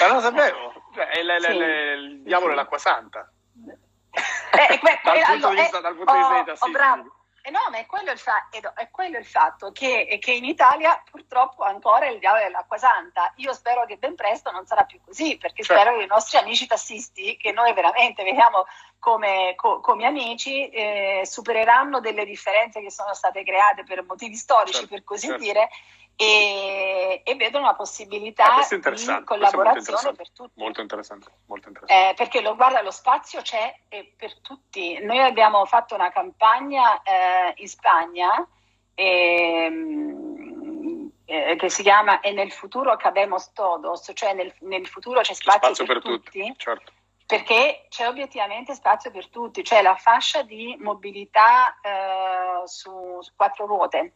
ma non sapevo. Cioè, l- sì. l- il diavolo sì. è l'acqua santa. Eh, que- dal, punto allora, vista, eh, dal punto di vista. Oh, bravo eh no, ma è quello il, fa- è quello il fatto che, che, in Italia purtroppo ancora il diavolo è l'acqua santa. Io spero che ben presto non sarà più così, perché certo. spero che i nostri amici tassisti, che noi veramente vediamo come, co- come amici, eh, supereranno delle differenze che sono state create per motivi storici, certo, per così certo. dire, e, e vedono la possibilità eh, di collaborazione per tutti. Molto interessante, molto interessante. Eh, perché lo, guarda, lo spazio c'è per tutti. Noi abbiamo fatto una campagna eh, in Spagna ehm, eh, che si chiama E nel futuro cabemos todos, cioè nel, nel futuro c'è spazio, spazio per, per, tutti. tutti certo perché c'è obiettivamente spazio per tutti, cioè la fascia di mobilità eh, su, su, quattro ruote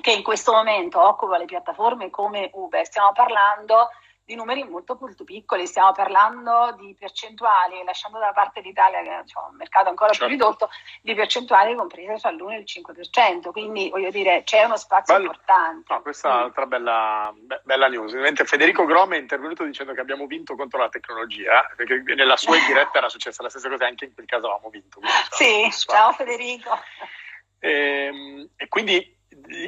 che in questo momento occupa le piattaforme come Uber. Stiamo parlando di numeri molto molto piccoli, stiamo parlando di percentuali, lasciando da parte l'Italia che è cioè, un mercato ancora certo. più ridotto, di percentuali comprese tra l'1 e il 5%, quindi voglio dire c'è uno spazio Bello. importante. No, questa è un'altra bella, bella news. Ovviamente Federico Grom è intervenuto dicendo che abbiamo vinto contro la tecnologia, perché nella sua diretta era successa la stessa cosa, anche in quel caso avevamo vinto. Sì, ciao Federico. E, ehm, e quindi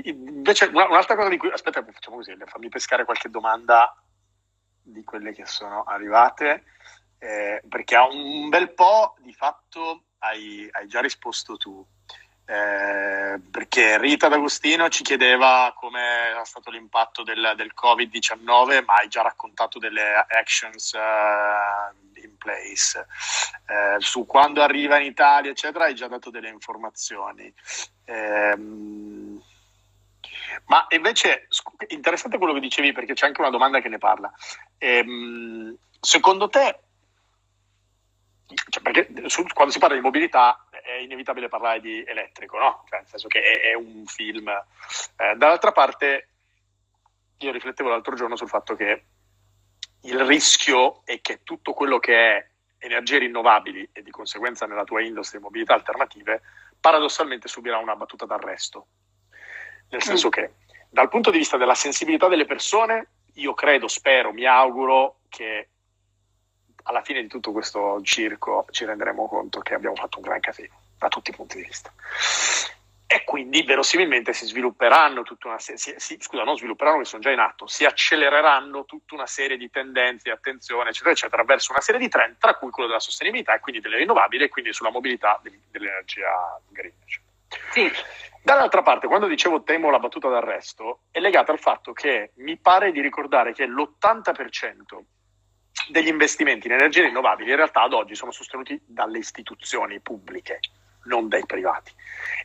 invece un'altra cosa di cui aspetta facciamo così fammi pescare qualche domanda di quelle che sono arrivate eh, perché ha un bel po' di fatto hai, hai già risposto tu. Eh, perché Rita D'Agostino ci chiedeva come è stato l'impatto del, del Covid-19 ma hai già raccontato delle actions uh, in place. Eh, su quando arriva in Italia eccetera hai già dato delle informazioni. Eh, ma invece, interessante quello che dicevi, perché c'è anche una domanda che ne parla. Ehm, secondo te, cioè perché su, quando si parla di mobilità è inevitabile parlare di elettrico, no? Cioè, nel senso che è, è un film. Eh, dall'altra parte, io riflettevo l'altro giorno sul fatto che il rischio è che tutto quello che è energie rinnovabili e di conseguenza nella tua industria mobilità alternative, paradossalmente subirà una battuta d'arresto. Nel senso mm. che dal punto di vista della sensibilità delle persone, io credo, spero, mi auguro che alla fine di tutto questo circo ci renderemo conto che abbiamo fatto un gran casino da tutti i punti di vista. E quindi verosimilmente si svilupperanno tutta una serie, scusa, non svilupperanno che sono già in atto, si accelereranno tutta una serie di tendenze, attenzione, eccetera, eccetera, verso una serie di trend, tra cui quello della sostenibilità e quindi delle rinnovabili e quindi sulla mobilità dell'energia green. Sì. Dall'altra parte, quando dicevo temo la battuta d'arresto, è legata al fatto che mi pare di ricordare che l'80% degli investimenti in energie rinnovabili in realtà ad oggi sono sostenuti dalle istituzioni pubbliche non dai privati.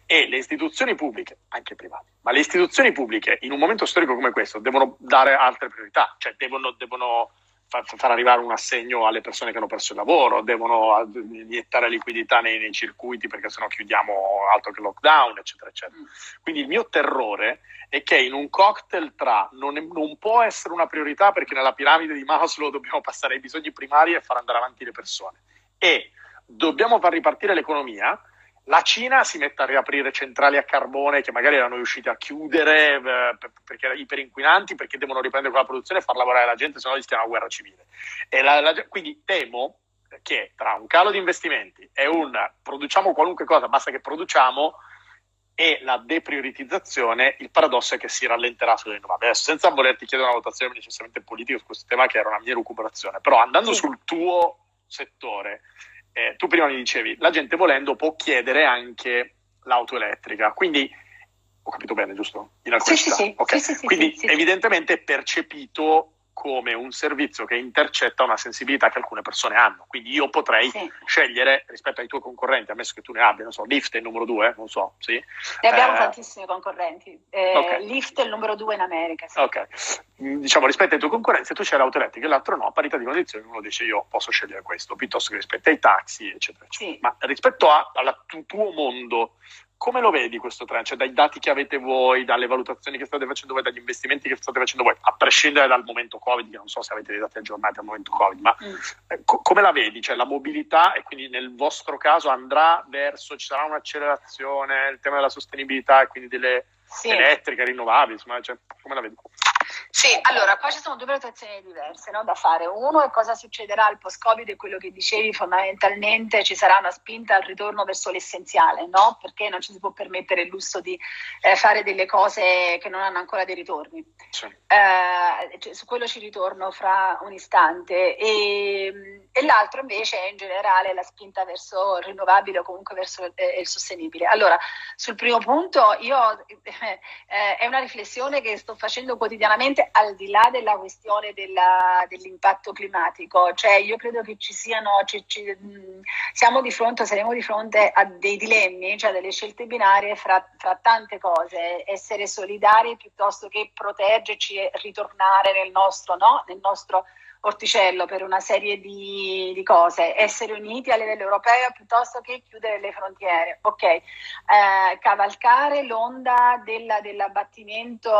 E le istituzioni pubbliche, anche private, ma le istituzioni pubbliche in un momento storico come questo devono dare altre priorità, cioè devono, devono far, arrivare un assegno alle persone che hanno perso il lavoro, devono iniettare liquidità nei, nei circuiti perché sennò chiudiamo altro che lockdown, eccetera, eccetera. Mm. Quindi il mio terrore è che in un cocktail tra non, non può essere una priorità perché nella piramide di Maslow dobbiamo passare ai bisogni primari e far andare avanti le persone e dobbiamo far ripartire l'economia, la Cina si mette a riaprire centrali a carbone che magari erano riuscite a chiudere eh, perché erano iperinquinanti, perché devono riprendere quella produzione e far lavorare la gente, se no rischiano una guerra civile. La, la, quindi temo che tra un calo di investimenti e un produciamo qualunque cosa, basta che produciamo, e la deprioritizzazione, il paradosso è che si rallenterà sulle rinnovabili. Adesso, senza volerti chiedere una votazione necessariamente politica su questo tema, che era una mia recuperazione, però andando sì. sul tuo settore, eh, tu prima mi dicevi, la gente volendo può chiedere anche l'auto elettrica, quindi ho capito bene, giusto? In alcune sì, città. Sì, okay. sì, quindi evidentemente è percepito come un servizio che intercetta una sensibilità che alcune persone hanno. Quindi io potrei sì. scegliere rispetto ai tuoi concorrenti, ammesso che tu ne abbia, non so, Lyft è il numero due, non so, sì. Ne abbiamo eh, tantissimi concorrenti. Eh, okay. Lyft è il numero due in America. Sì. Ok. Mm, diciamo, rispetto ai tuoi concorrenti, tu c'è l'auto elettrica e l'altro no, a parità di condizioni uno dice io posso scegliere questo, piuttosto che rispetto ai taxi, eccetera, eccetera. Sì. Ma rispetto al tuo mondo come lo vedi questo trend? Cioè dai dati che avete voi, dalle valutazioni che state facendo voi, dagli investimenti che state facendo voi, a prescindere dal momento Covid, che non so se avete dei dati aggiornati al momento Covid, ma mm. eh, co- come la vedi? Cioè la mobilità e quindi nel vostro caso andrà verso, ci sarà un'accelerazione, il tema della sostenibilità e quindi delle sì. elettriche, rinnovabili, insomma, cioè, come la vedi? Sì, allora qua ci sono due valutazioni diverse no, da fare. Uno è cosa succederà al post-Covid e quello che dicevi fondamentalmente ci sarà una spinta al ritorno verso l'essenziale, no? perché non ci si può permettere il lusso di eh, fare delle cose che non hanno ancora dei ritorni. Sì. Eh, cioè, su quello ci ritorno fra un istante. E, e, l'altro invece è in generale la spinta verso il rinnovabile o comunque verso eh, il sostenibile. Allora, sul primo punto io eh, è una riflessione che sto facendo quotidianamente al di là della questione della, dell'impatto climatico, cioè io credo che ci siano, ci, ci, siamo di fronte, saremo di fronte a dei dilemmi, cioè delle scelte binarie fra, fra tante cose, essere solidari piuttosto che proteggerci e ritornare nel nostro, no? nel nostro orticello per una serie di, di, cose, essere uniti a livello europeo piuttosto che chiudere le frontiere, ok, eh, cavalcare l'onda della, dell'abbattimento,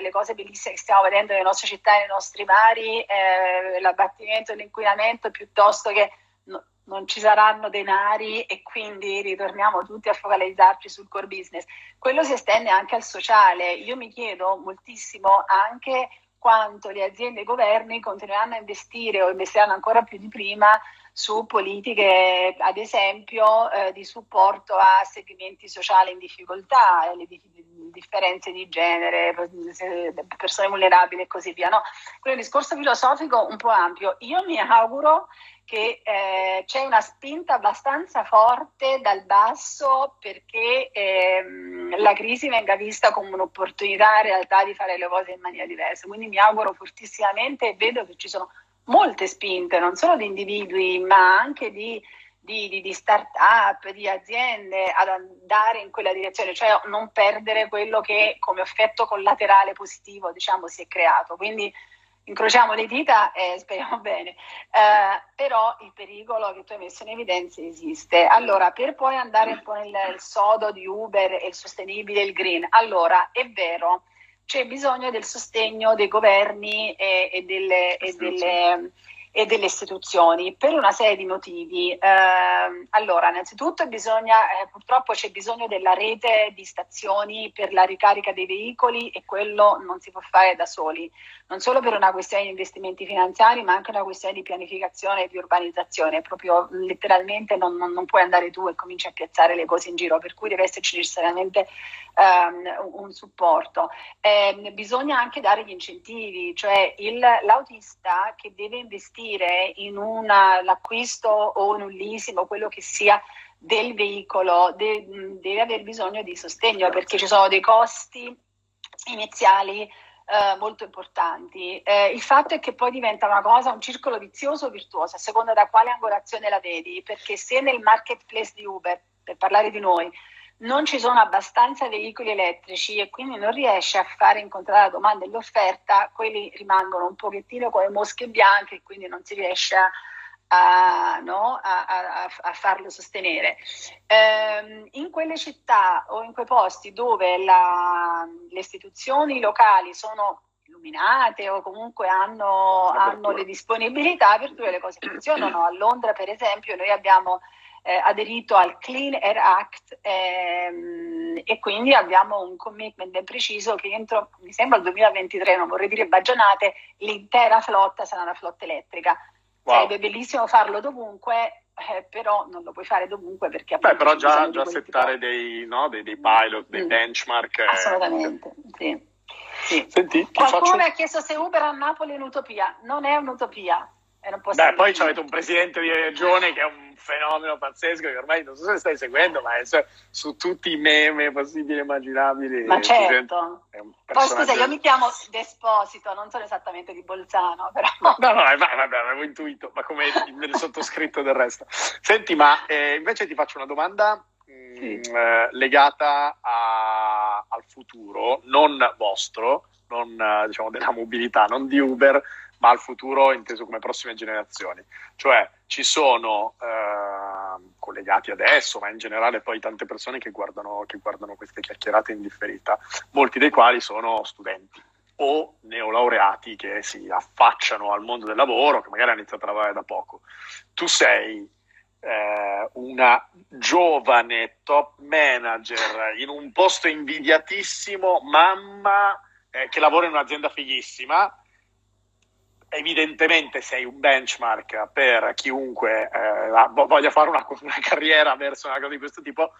le cose bellissime che stiamo vedendo nelle nostre città nei nostri mari, eh, l'abbattimento dell'inquinamento piuttosto che no, non ci saranno denari e quindi ritorniamo tutti a focalizzarci sul core business. Quello si estende anche al sociale. Io mi chiedo moltissimo anche quanto le aziende e i governi continueranno a investire o investiranno ancora più di prima su politiche, ad esempio, eh, di supporto a segmenti sociali in difficoltà, le di- differenze di genere, persone vulnerabili e così via. No? Quindi un discorso filosofico un po' ampio. Io mi auguro che eh, c'è una spinta abbastanza forte dal basso perché ehm, la crisi venga vista come un'opportunità in realtà di fare le cose in maniera diversa. Quindi mi auguro fortissimamente e vedo che ci sono molte spinte, non solo di individui, ma anche di, di, di, di start-up, di aziende ad andare in quella direzione, cioè non perdere quello che come effetto collaterale positivo diciamo, si è creato. Quindi incrociamo le dita e speriamo bene, eh, però il pericolo che tu hai messo in evidenza esiste. Allora, per poi andare un po' nel sodo di Uber e il sostenibile, il green, allora è vero, c'è bisogno del sostegno dei governi e, e delle, e delle e delle istituzioni per una serie di motivi. Eh, allora, innanzitutto bisogna, eh, purtroppo c'è bisogno della rete di stazioni per la ricarica dei veicoli e quello non si può fare da soli, non solo per una questione di investimenti finanziari, ma anche una questione di pianificazione e di urbanizzazione. Proprio letteralmente non, non, non puoi andare tu e cominci a piazzare le cose in giro, per cui deve esserci necessariamente um, un supporto. Eh, bisogna anche dare gli incentivi, cioè il, l'autista che deve investire in una, l'acquisto o in un leasing o quello che sia del veicolo de, deve aver bisogno di sostegno perché ci sono dei costi iniziali eh, molto importanti. Eh, il fatto è che poi diventa una cosa, un circolo vizioso o virtuoso, a seconda da quale angolazione la vedi, perché se nel marketplace di Uber, per parlare di noi, non ci sono abbastanza veicoli elettrici e quindi non riesce a fare incontrare la domanda e l'offerta, quelli rimangono un pochettino come mosche bianche e quindi non si riesce a, a, no, a, a farlo sostenere. Ehm, in quelle città o in quei posti dove la, le istituzioni locali sono illuminate o comunque hanno, hanno le disponibilità, per tutte le cose funzionano. A Londra, per esempio, noi abbiamo eh, aderito al Clean Air Act ehm, e quindi abbiamo un commitment ben preciso che entro, mi sembra, il 2023, non vorrei dire baggianate, l'intera flotta sarà una flotta elettrica. Wow. Sarebbe bellissimo farlo dovunque, eh, però non lo puoi fare dovunque perché Beh, però già, già settare dei, no, dei, dei, pilot, dei mm. benchmark. Eh, Assolutamente, sì. sì. Senti, Qualcuno faccio... ha chiesto se Uber a Napoli è un'utopia. Non è un'utopia. Beh, poi avete un presidente di regione che è un fenomeno pazzesco che ormai non so se stai seguendo, ma è su, su tutti i meme possibili e immaginabili. Ma certo. Poi scusa, io mi chiamo Desposito, non sono esattamente di Bolzano, però. No, no, no vabbè, avevo intuito, ma come nel sottoscritto del resto. Senti, ma eh, invece ti faccio una domanda mh, sì. Mm, eh, legata a, al futuro, non vostro, non diciamo della mobilità, non di Uber, ma al futuro inteso come prossime generazioni. Cioè ci sono eh, collegati adesso, ma in generale poi tante persone che guardano, che guardano queste chiacchierate in differita, molti dei quali sono studenti o neolaureati che si affacciano al mondo del lavoro, che magari hanno iniziato a lavorare da poco. Tu sei eh, una giovane top manager in un posto invidiatissimo, mamma eh, che lavora in un'azienda fighissima, evidentemente sei un benchmark per chiunque eh, voglia fare una, una, carriera verso una cosa di questo tipo,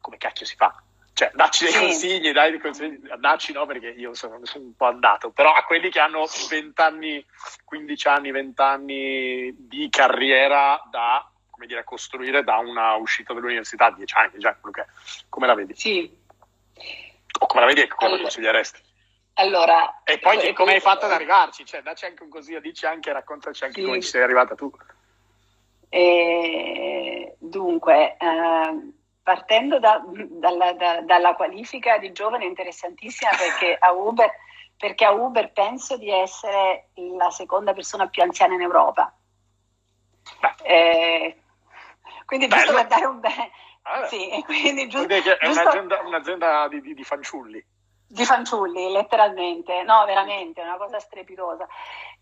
come cacchio si fa? Cioè, dacci dei sì. consigli, dai dei consigli, dacci no perché io sono, sono, un po' andato, però a quelli che hanno 20 anni, 15 anni, 20 anni di carriera da, come dire, costruire da una uscita dall'università, 10 anni già, quello che è. Come la vedi? Sì. O come la vedi e come allora, la consiglieresti? Allora, e poi come, come hai fatto ad arrivarci? Cioè, dacci anche un così, dici anche, raccontaci anche sì. come ci sei arrivata tu. E, dunque, eh, partendo da, dalla, da, dalla, qualifica di giovane interessantissima perché a, Uber, perché a Uber penso di essere la seconda persona più anziana in Europa. Eh, quindi giusto per dare un bene... Ah, sì, quindi giusto, è giusto... un'azienda, un'azienda di, di, di fanciulli. Di fanciulli, letteralmente, no, veramente, è una cosa strepitosa.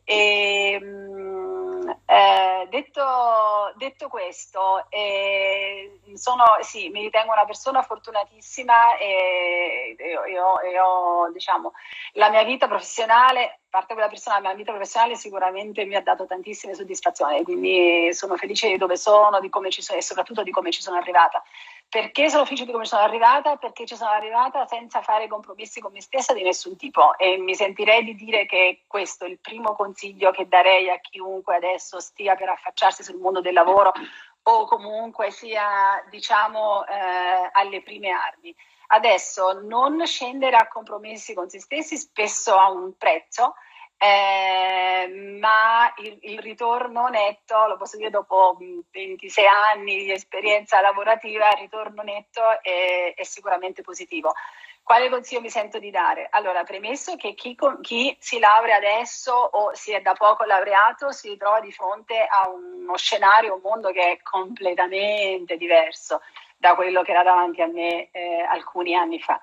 E, ehm, eh, detto, detto, questo, eh, sono, sì, mi ritengo una persona fortunatissima e, e, ho, e diciamo, la mia vita professionale, parte quella persona, la mia vita professionale sicuramente mi ha dato tantissime soddisfazioni, quindi sono felice di dove sono, di come ci sono e soprattutto di come ci sono arrivata. Perché sono felice di come sono arrivata? Perché ci sono arrivata senza fare compromessi con me stessa di nessun tipo e mi sentirei di dire che questo è il primo consiglio che darei a chiunque adesso stia per affacciarsi sul mondo del lavoro o comunque sia diciamo eh, alle prime armi. Adesso non scendere a compromessi con se stessi spesso ha un prezzo, eh, ma il, il, ritorno netto, lo posso dire dopo 26 anni di esperienza lavorativa, il ritorno netto è, è sicuramente positivo. Quale consiglio mi sento di dare? Allora, premesso che chi, chi, si laurea adesso o si è da poco laureato si ritrova di fronte a uno scenario, un mondo che è completamente diverso da quello che era davanti a me eh, alcuni anni fa.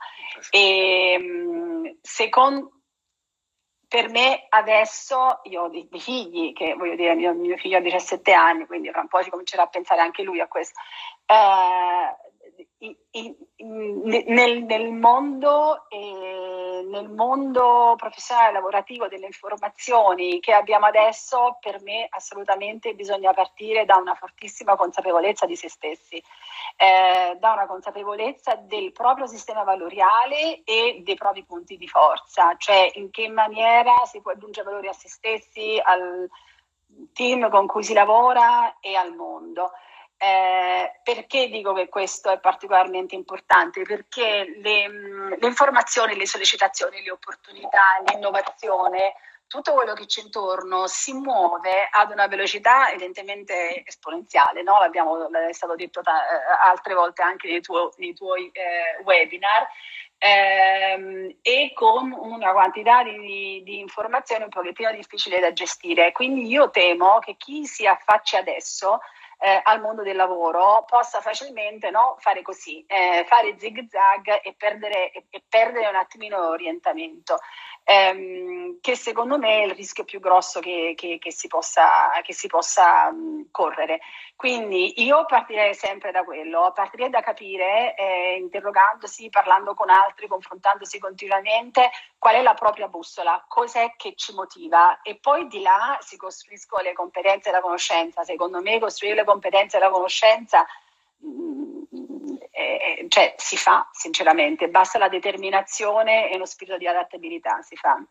E, ehm, secondo, per me adesso, io ho dei, figli, che voglio dire, mio, mio, figlio ha 17 anni, quindi fra un po' si comincerà a pensare anche lui a questo. Eh, nel, nel, mondo, eh, nel mondo professionale lavorativo delle informazioni che abbiamo adesso, per me assolutamente bisogna partire da una fortissima consapevolezza di se stessi, eh, da una consapevolezza del proprio sistema valoriale e dei propri punti di forza, cioè in che maniera si può aggiungere valore a se stessi, al team con cui si lavora e al mondo. Eh, perché dico che questo è particolarmente importante? Perché le, le, informazioni, le sollecitazioni, le opportunità, l'innovazione, tutto quello che c'è intorno si muove ad una velocità evidentemente esponenziale, no? L'abbiamo, è stato detto ta- eh, altre volte anche nei, tuo, nei tuoi eh, webinar, ehm, e con una quantità di, di, informazioni un pochettino difficile da gestire. Quindi io temo che chi si affaccia adesso eh, al mondo del lavoro possa facilmente no, fare così, eh, fare zig zag e perdere, e, e perdere un attimino l'orientamento ehm, che secondo me è il rischio più grosso che, che, che si possa, che si possa mh, correre. Quindi io partirei sempre da quello, partirei da capire, eh, interrogandosi, parlando con altri, confrontandosi continuamente, qual è la propria bussola, cos'è che ci motiva e poi di là si costruiscono le competenze e la conoscenza. Secondo me costruire le competenze e la conoscenza eh, cioè, si fa sinceramente, basta la determinazione e lo spirito di adattabilità, si fa.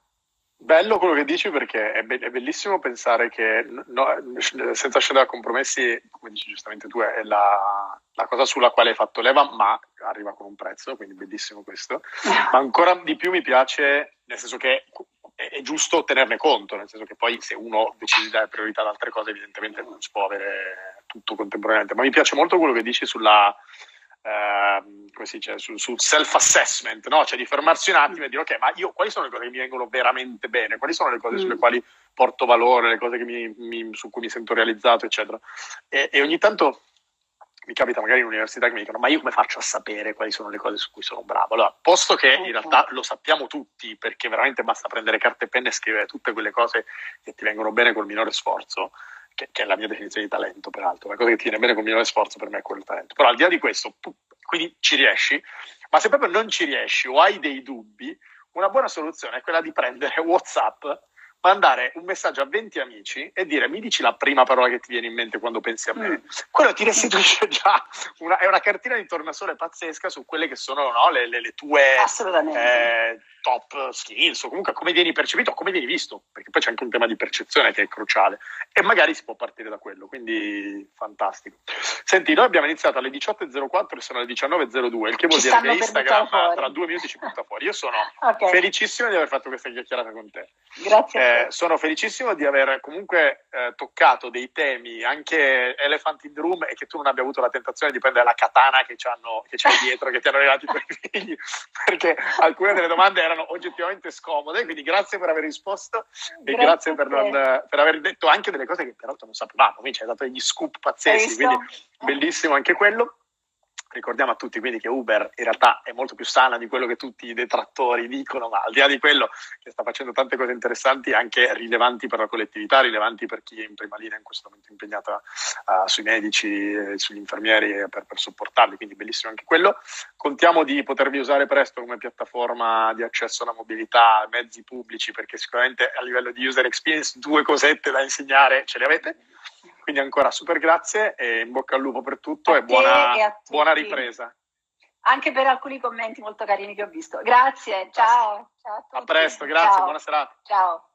Bello quello che dici perché è, be- è bellissimo pensare che no, senza scendere a compromessi, come dici giustamente tu, è la, la, cosa sulla quale hai fatto leva, ma arriva con un prezzo, quindi bellissimo questo. Ma ancora di più mi piace, nel senso che è, è giusto tenerne conto, nel senso che poi se uno decide di dare priorità ad altre cose, evidentemente non si può avere tutto contemporaneamente. Ma mi piace molto quello che dici sulla come si dice, sul, sul self-assessment, no? cioè di fermarsi un attimo e dire ok, ma io quali sono le cose che mi vengono veramente bene, quali sono le cose mm. sulle quali porto valore, le cose mi, mi, su cui mi sento realizzato, eccetera. E, e, ogni tanto mi capita magari in università che mi dicono ma io come faccio a sapere quali sono le cose su cui sono bravo? Allora, posto che in realtà lo sappiamo tutti, perché veramente basta prendere carta e penna e scrivere tutte quelle cose che ti vengono bene col minore sforzo, che, che, è la mia definizione di talento, peraltro, la cosa che ti viene bene con minore sforzo per me è quel talento. Però al di là di questo, quindi ci riesci, ma se proprio non ci riesci o hai dei dubbi, una buona soluzione è quella di prendere WhatsApp mandare un messaggio a 20 amici e dire mi dici la prima parola che ti viene in mente quando pensi a me. Mm. Quello ti restituisce già una, è una cartina di tornasole pazzesca su quelle che sono no, le, le, le, tue eh, top skills o comunque come vieni percepito o come vieni visto, perché poi c'è anche un tema di percezione che è cruciale e magari si può partire da quello, quindi fantastico. Senti, noi abbiamo iniziato alle 18.04 e sono le 19.02, il che vuol ci dire che Instagram tra due minuti ci butta fuori. Io sono okay. felicissimo di aver fatto questa chiacchierata con te. Grazie. Eh, sono felicissimo di aver comunque eh, toccato dei temi anche Elephant in the Room e che tu non abbia avuto la tentazione di prendere la katana che, che c'è dietro, che ti hanno regalato i tuoi figli, perché alcune delle domande erano oggettivamente scomode. Quindi grazie per aver risposto e grazie, grazie per, non, per, aver detto anche delle cose che peraltro non sapevamo. Quindi ci hai dato degli scoop pazzeschi, quindi bellissimo anche quello. Ricordiamo a tutti quindi che Uber in realtà è molto più sana di quello che tutti i detrattori dicono, ma al di là di quello che sta facendo tante cose interessanti, anche rilevanti per la collettività, rilevanti per chi è in prima linea in questo momento impegnata uh, sui medici, eh, sugli infermieri per, per, supportarli, quindi bellissimo anche quello. Contiamo di potervi usare presto come piattaforma di accesso alla mobilità, mezzi pubblici, perché sicuramente a livello di user experience due cosette da insegnare ce le avete. Quindi ancora super grazie e in bocca al lupo per tutto a e buona, e buona ripresa. Anche per alcuni commenti molto carini che ho visto. Grazie, ciao. ciao a, a, presto, grazie, ciao. buona serata. Ciao.